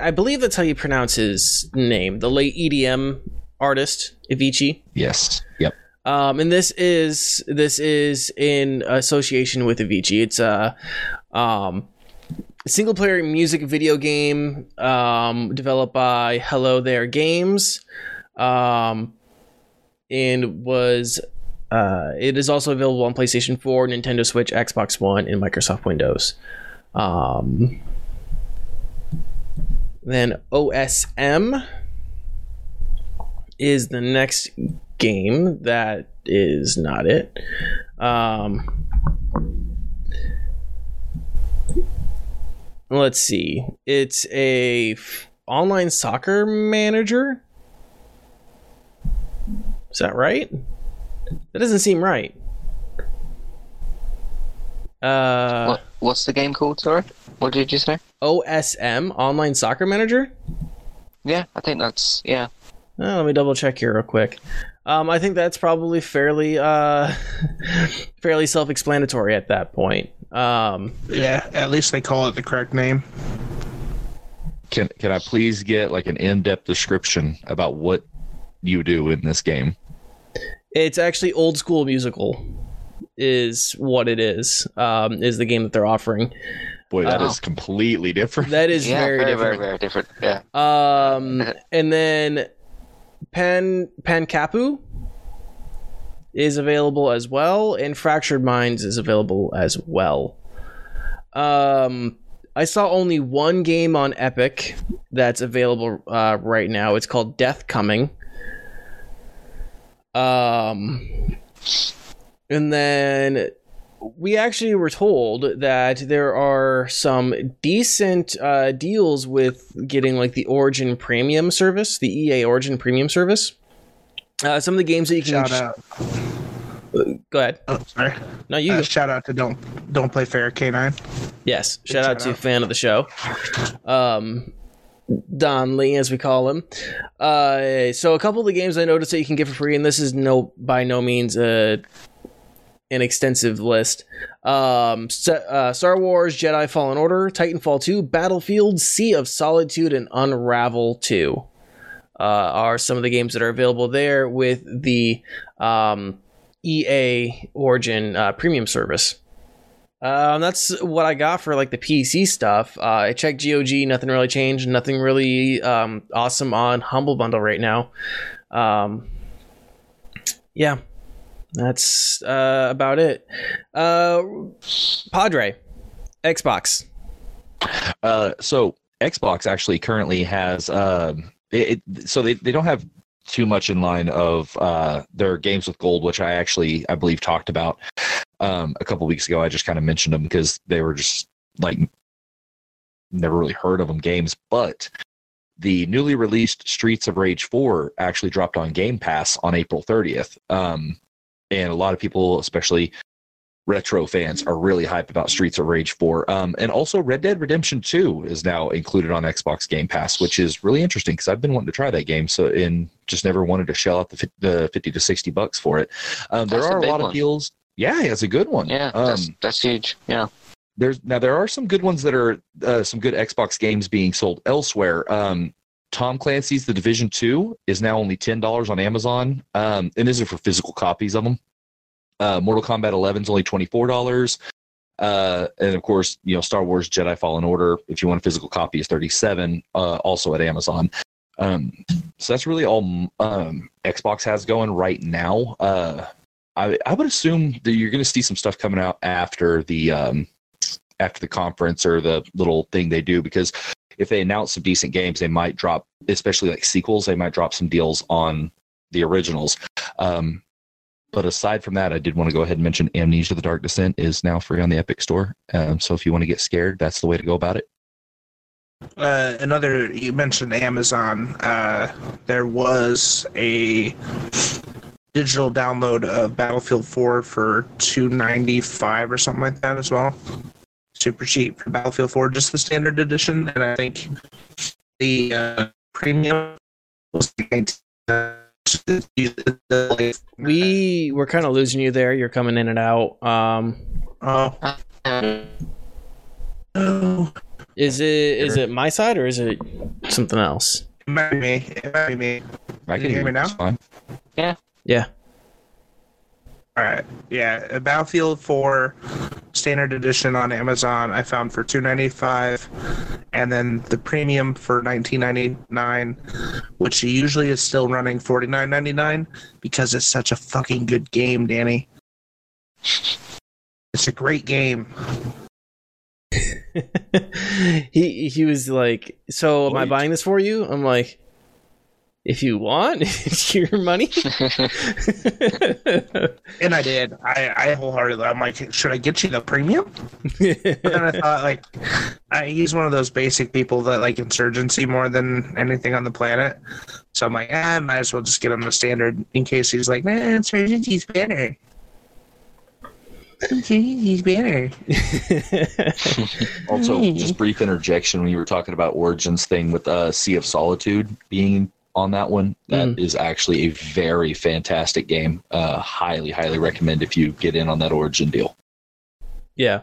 I believe that's how you pronounce his name, the late EDM artist Avicii. Yes. Yep. Um, and this is this is in association with Avicii. It's a um, single player music video game um, developed by Hello There Games, um, and was uh, it is also available on PlayStation 4, Nintendo Switch, Xbox One, and Microsoft Windows. Um, then OSM is the next game that is not it. Um, let's see. It's a f- online soccer manager. Is that right? That doesn't seem right. Uh, what What's the game called? Sorry, what did you say? OSM, Online Soccer Manager. Yeah, I think that's yeah. Uh, let me double check here real quick. Um, I think that's probably fairly uh, fairly self-explanatory at that point. Um, Yeah, at least they call it the correct name. Can can I please get like an in-depth description about what you do in this game? It's actually old school musical, is what it is. Um, is the game that they're offering. Boy, that is Oh. completely different. That is yeah, very, very, different. very, very different. Yeah. Um, and then Pan Pankapu is available as well, and Fractured Minds is available as well. Um, I saw only one game on Epic that's available uh, right now. It's called Death Coming. Um, and then we actually were told that there are some decent uh, deals with getting like the Origin Premium service, the EA Origin Premium service. Uh, some of the games that you can Shout out. go ahead. Oh, sorry. No, you. Uh, shout out to don't don't play fair K9. Yes, shout out shout to out. fan of the show, um, Don Lee, as we call him. Uh, so a couple of the games I noticed that you can get for free, and this is no by no means a an extensive list. Um, uh, Star Wars Jedi Fallen Order, Titanfall 2, Battlefield, Sea of Solitude, and Unravel 2 uh, are some of the games that are available there with the um, EA Origin uh, premium service. Um, that's what I got for like the PC stuff. Uh, I checked GOG, nothing really changed, nothing really um, awesome on Humble Bundle right now. Um, yeah, that's uh, about it. Uh, Padre, Xbox. Uh, so Xbox actually currently has um, it, it, so they, they don't have too much in line of uh, their games with gold, which I actually I believe talked about um, a couple weeks ago. I just kind of mentioned them because they were just like never really heard of them games, but the newly released Streets of Rage 4 actually dropped on Game Pass on April 30th. Um, and a lot of people, especially retro fans, are really hyped about Streets of Rage 4. Um, and also, Red Dead Redemption 2 is now included on Xbox Game Pass, which is really interesting because I've been wanting to try that game, so and just never wanted to shell out the, the 50 to 60 bucks for it. Um, there That's a are a big lot one. of deals. Yeah, it's a good one. Yeah, Um, that's that's huge. Yeah. there's now there are some good ones that are uh, some good Xbox games being sold elsewhere. Um, Tom Clancy's The Division Two is now only ten dollars on Amazon, um, and these are for physical copies of them. Uh, Mortal Kombat 11 is only twenty four dollars, uh, and of course, you know Star Wars Jedi Fallen Order. If you want a physical copy, is thirty seven, uh, also at Amazon. Um, so that's really all um, Xbox has going right now. I, I would assume that you're going to see some stuff coming out after the um, after the conference or the little thing they do because if they announce some decent games, they might drop, especially like sequels, they might drop some deals on the originals. Um, but aside from that, I did want to go ahead and mention Amnesia: The Dark Descent is now free on the Epic Store. Um, so if you want to get scared, that's the way to go about it. Uh, another you mentioned Amazon. Uh, there was a digital download of Battlefield 4 for 295 or something like that as well. Super cheap for Battlefield 4, just the standard edition, and I think the uh, premium was 19. Uh, We were kind of losing you there. You're coming in and out. Um, oh no, is it is it my side or is it something else? it might be me. It might be me. I Can you hear me now? Fine. Yeah. All right. Yeah, a Battlefield 4 standard edition on Amazon I found for 295 and then the premium for 19.99 which usually is still running 49.99 because it's such a fucking good game, Danny. It's a great game. he he was like, "So am I buying this for you?" I'm like, "If you want, it's your money." And I did. I, I wholeheartedly I'm like, should I get you the premium? But then I thought like I, he's one of those basic people that like insurgency more than anything on the planet. So I'm like, ah, I might as well just get him the standard in case he's like, nah, insurgency's better. Insurgency's better. Also, Hmm. just brief interjection when you were talking about Origins thing with uh, Sea of Solitude being on that one. That is actually a very fantastic game. Uh, highly, highly recommend if you get in on that Origin deal. Yeah.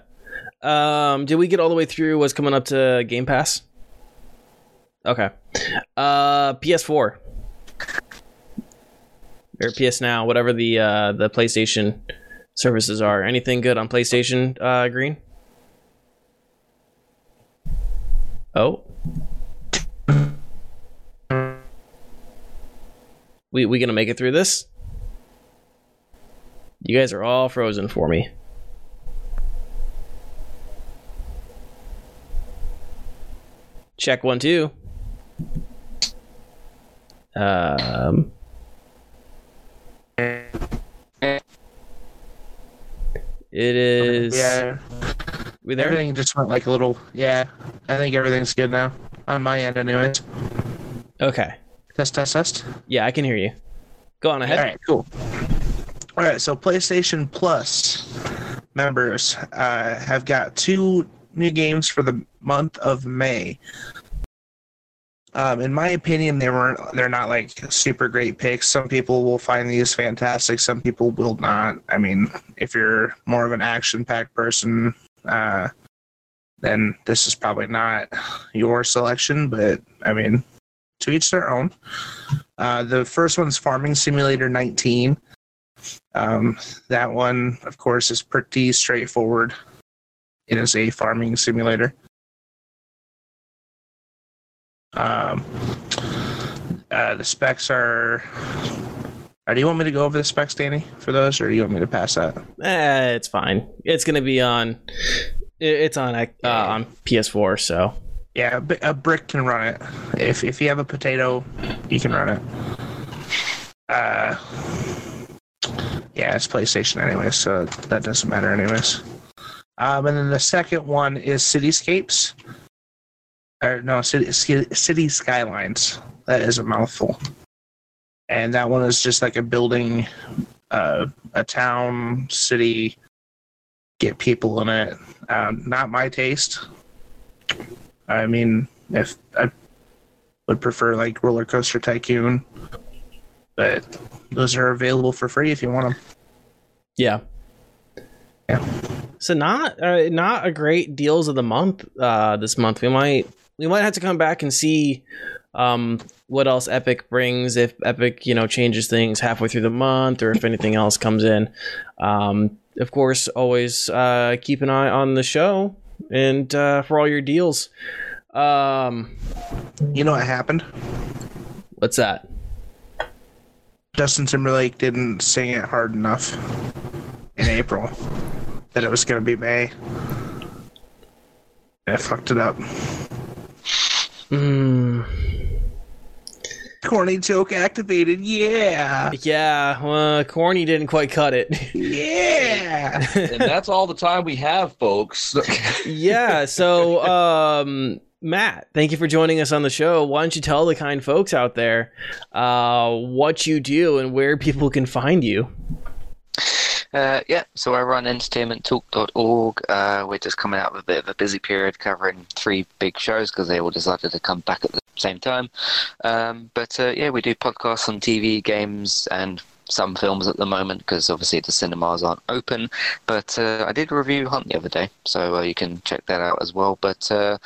Um, did we get all the way through what's coming up to Game Pass? Okay. Uh, PS4 or PS Now, whatever the uh, the PlayStation services are. Anything good on PlayStation? Uh, Green. Oh. We we gonna make it through this? You guys are all frozen for me. Check one two. Um. It is. Yeah, We there? everything just went like a little. Yeah, I think everything's good now on my end, anyways. Okay. Test, test, test. Yeah, I can hear you. Go on ahead. right, cool. All right, so PlayStation Plus members uh, have got two new games for the month of May. Um, in my opinion, they weren't. They're not like super great picks. Some people will find these fantastic. Some people will not. I mean, if you're more of an action-packed person, uh, then this is probably not your selection. But I mean, to each their own. Uh, the first one's Farming Simulator 19. Um, that one, of course, is pretty straightforward. It is a farming simulator. Um, uh, the specs are. Uh, do you want me to go over the specs, Danny, for those, or do you want me to pass that? Eh, it's fine. It's gonna be on. It's on uh, on PS4, so Yeah, a, brick can run it. If if you have a potato, you can run it. Uh, yeah, it's PlayStation anyway, so that doesn't matter anyways. Um, and then the second one is Cityscapes. Or no, city, city skylines. That is a mouthful. And that one is just like a building, uh, a town, city, get people in it. Um, not my taste. I mean, if I would prefer like Roller Coaster Tycoon, but those are available for free if you want them. yeah. Yeah. So not uh, not a great deals of the month uh, this month. We might we might have to come back and see um, what else Epic brings if Epic you know changes things halfway through the month or if anything else comes in. Um, of course, always uh, keep an eye on the show and uh, for all your deals. Um, You know what happened? what's that? Justin Timberlake didn't sing it hard enough in April that it was going to be May. I fucked it up. Hmm. Corny joke activated. Yeah. Yeah, Well, corny didn't quite cut it. Yeah. and that's all the time we have, folks. yeah so um matt thank you for joining us on the show why don't you tell the kind folks out there uh what you do and where people can find you Uh, yeah, so I run entertainmenttalk.org. Uh, we're just coming out of a bit of a busy period covering three big shows because they all decided to come back at the same time. Um, but uh, yeah, we do podcasts on TV, games, and some films at the moment because obviously the cinemas aren't open. But uh, I did review Hunt the other day, so uh, you can check that out as well. But uh,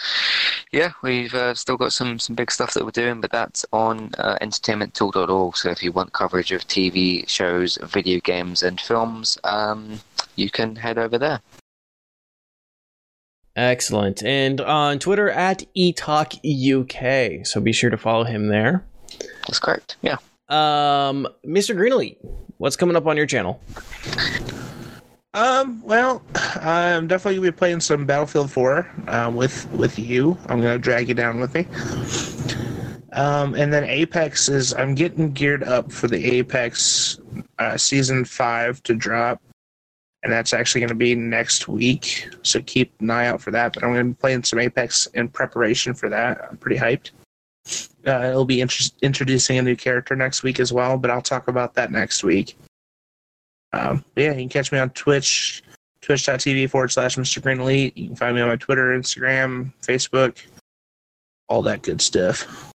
yeah, we've uh, still got some, some big stuff that we're doing, but that's on uh, entertainmenttalk.org. So if you want coverage of TV shows, video games, and films, um, you can head over there. excellent and on twitter at etalkuk so be sure to follow him there That's correct. Yeah. Um mr greenlee what's coming up on your channel Um, well, I'm definitely gonna be playing some Battlefield 4 uh, with with you. I'm gonna drag you down with me. Um, and then Apex is I'm getting geared up for the Apex uh, season five to drop, and that's actually gonna be next week. So keep an eye out for that. But I'm gonna be playing some Apex in preparation for that. I'm pretty hyped. Uh, it'll be inter- introducing a new character next week as well, but I'll talk about that next week. Um, yeah, you can catch me on Twitch, twitch.tv forward slash Mr. Green Elite. You can find me on my Twitter, Instagram, Facebook, all that good stuff.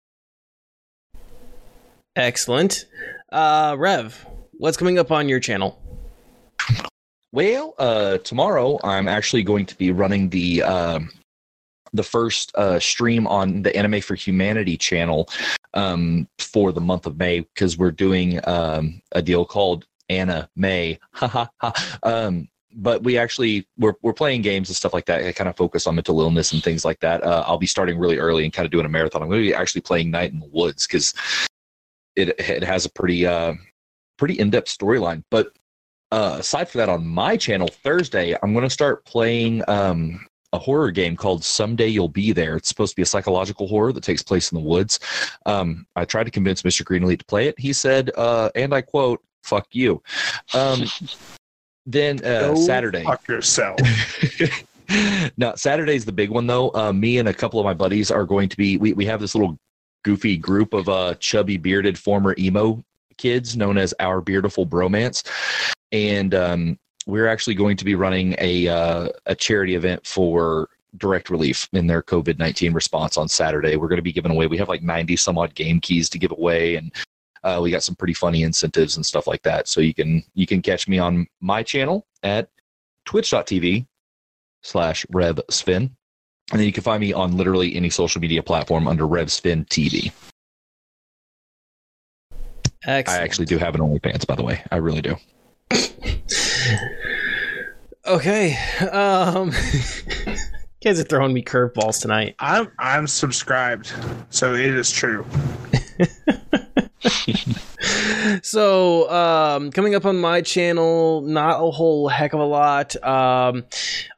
Excellent. Uh, Rev, what's coming up on your channel? Well, uh, tomorrow I'm actually going to be running the um, the first uh, stream on the Anime for Humanity channel um, for the month of May because we're doing um, a deal called Anna May. Um, but we actually we're we're playing games and stuff like that. I kind of focus on mental illness and things like that. Uh, I'll be starting really early and kind of doing a marathon. I'm going to be actually playing Night in the Woods because it it has a pretty uh pretty in depth storyline. But uh, aside from that, on my channel Thursday, I'm going to start playing um a horror game called Someday You'll Be There. It's supposed to be a psychological horror that takes place in the woods. Um, I tried to convince Mr. Greenleaf to play it. He said, uh, and I quote, "Fuck you." Um, then uh, Go Saturday. Fuck yourself. no, Saturday's the big one though. Uh, me and a couple of my buddies are going to be. We we have this little goofy group of uh, chubby bearded former emo kids known as our Beautiful Bromance, and um, we're actually going to be running a uh, a charity event for direct relief in their COVID nineteen response on Saturday. We're going to be giving away. We have like ninety some odd game keys to give away, and uh, we got some pretty funny incentives and stuff like that. So you can you can catch me on my channel at twitch.tv slash revsvin. And then you can find me on literally any social media platform under revsvin TV. Excellent. I actually do have an OnlyFans, by the way. I really do. Okay. Um, you guys are throwing me curveballs tonight. I'm I'm subscribed, so it is true. so um, coming up on my channel not a whole heck of a lot um,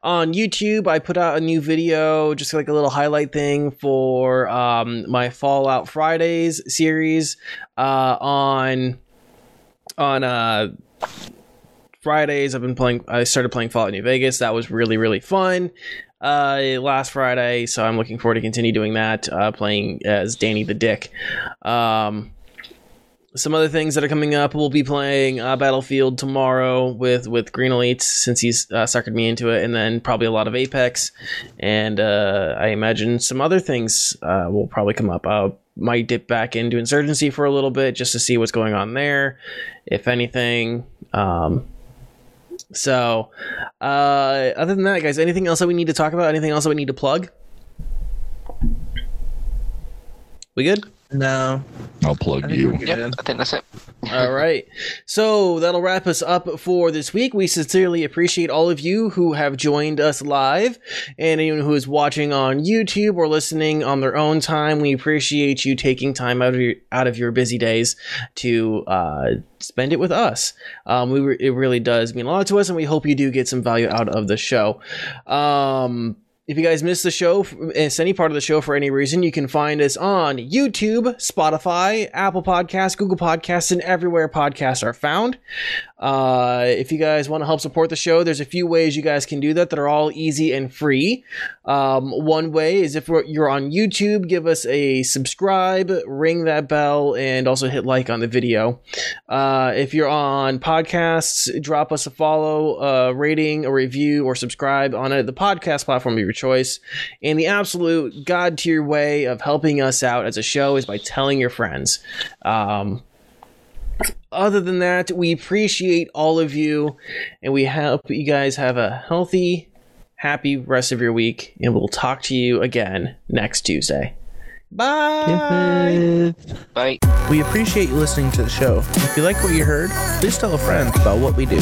on youtube i put out a new video just like a little highlight thing for um, my fallout fridays series uh, on on uh, fridays i've been playing i started playing fallout new vegas that was really really fun uh, last Friday, so I'm looking forward to continue doing that. Uh, playing as Danny the Dick. Um, some other things that are coming up. We'll be playing uh, Battlefield tomorrow with with Green Elites since he's uh, suckered me into it, and then probably a lot of Apex, and uh, I imagine some other things uh, will probably come up. I might dip back into Insurgency for a little bit just to see what's going on there, if anything. Um, so, uh, other than that, guys, anything else that we need to talk about? Anything else that we need to plug? We good? No, I'll plug think you. we're. Yep, I think that's it. All right. So that'll wrap us up for this week. We sincerely appreciate all of you who have joined us live and anyone who is watching on YouTube or listening on their own time. We appreciate you taking time out of your, out of your busy days to uh, spend it with us. Um, we re- it really does mean a lot to us, and we hope you do get some value out of the show. Um, if you guys missed the show, miss any part of the show for any reason, you can find us on YouTube, Spotify, Apple Podcasts, Google Podcasts, and everywhere podcasts are found. Uh, if you guys want to help support the show, there's a few ways you guys can do that that are all easy and free. Um, one way is if you're on YouTube, give us a subscribe, ring that bell, and also hit like on the video. Uh, if you're on podcasts, drop us a follow, a rating, a review, or subscribe on it, the podcast platform of your choice. And the absolute god tier way of helping us out as a show is by telling your friends. Um, other than that, we appreciate all of you, and we hope you guys have a healthy, happy rest of your week, and we'll talk to you again next Tuesday. Bye. Bye. We appreciate you listening to the show. If you like what you heard, please tell a friend about what we do.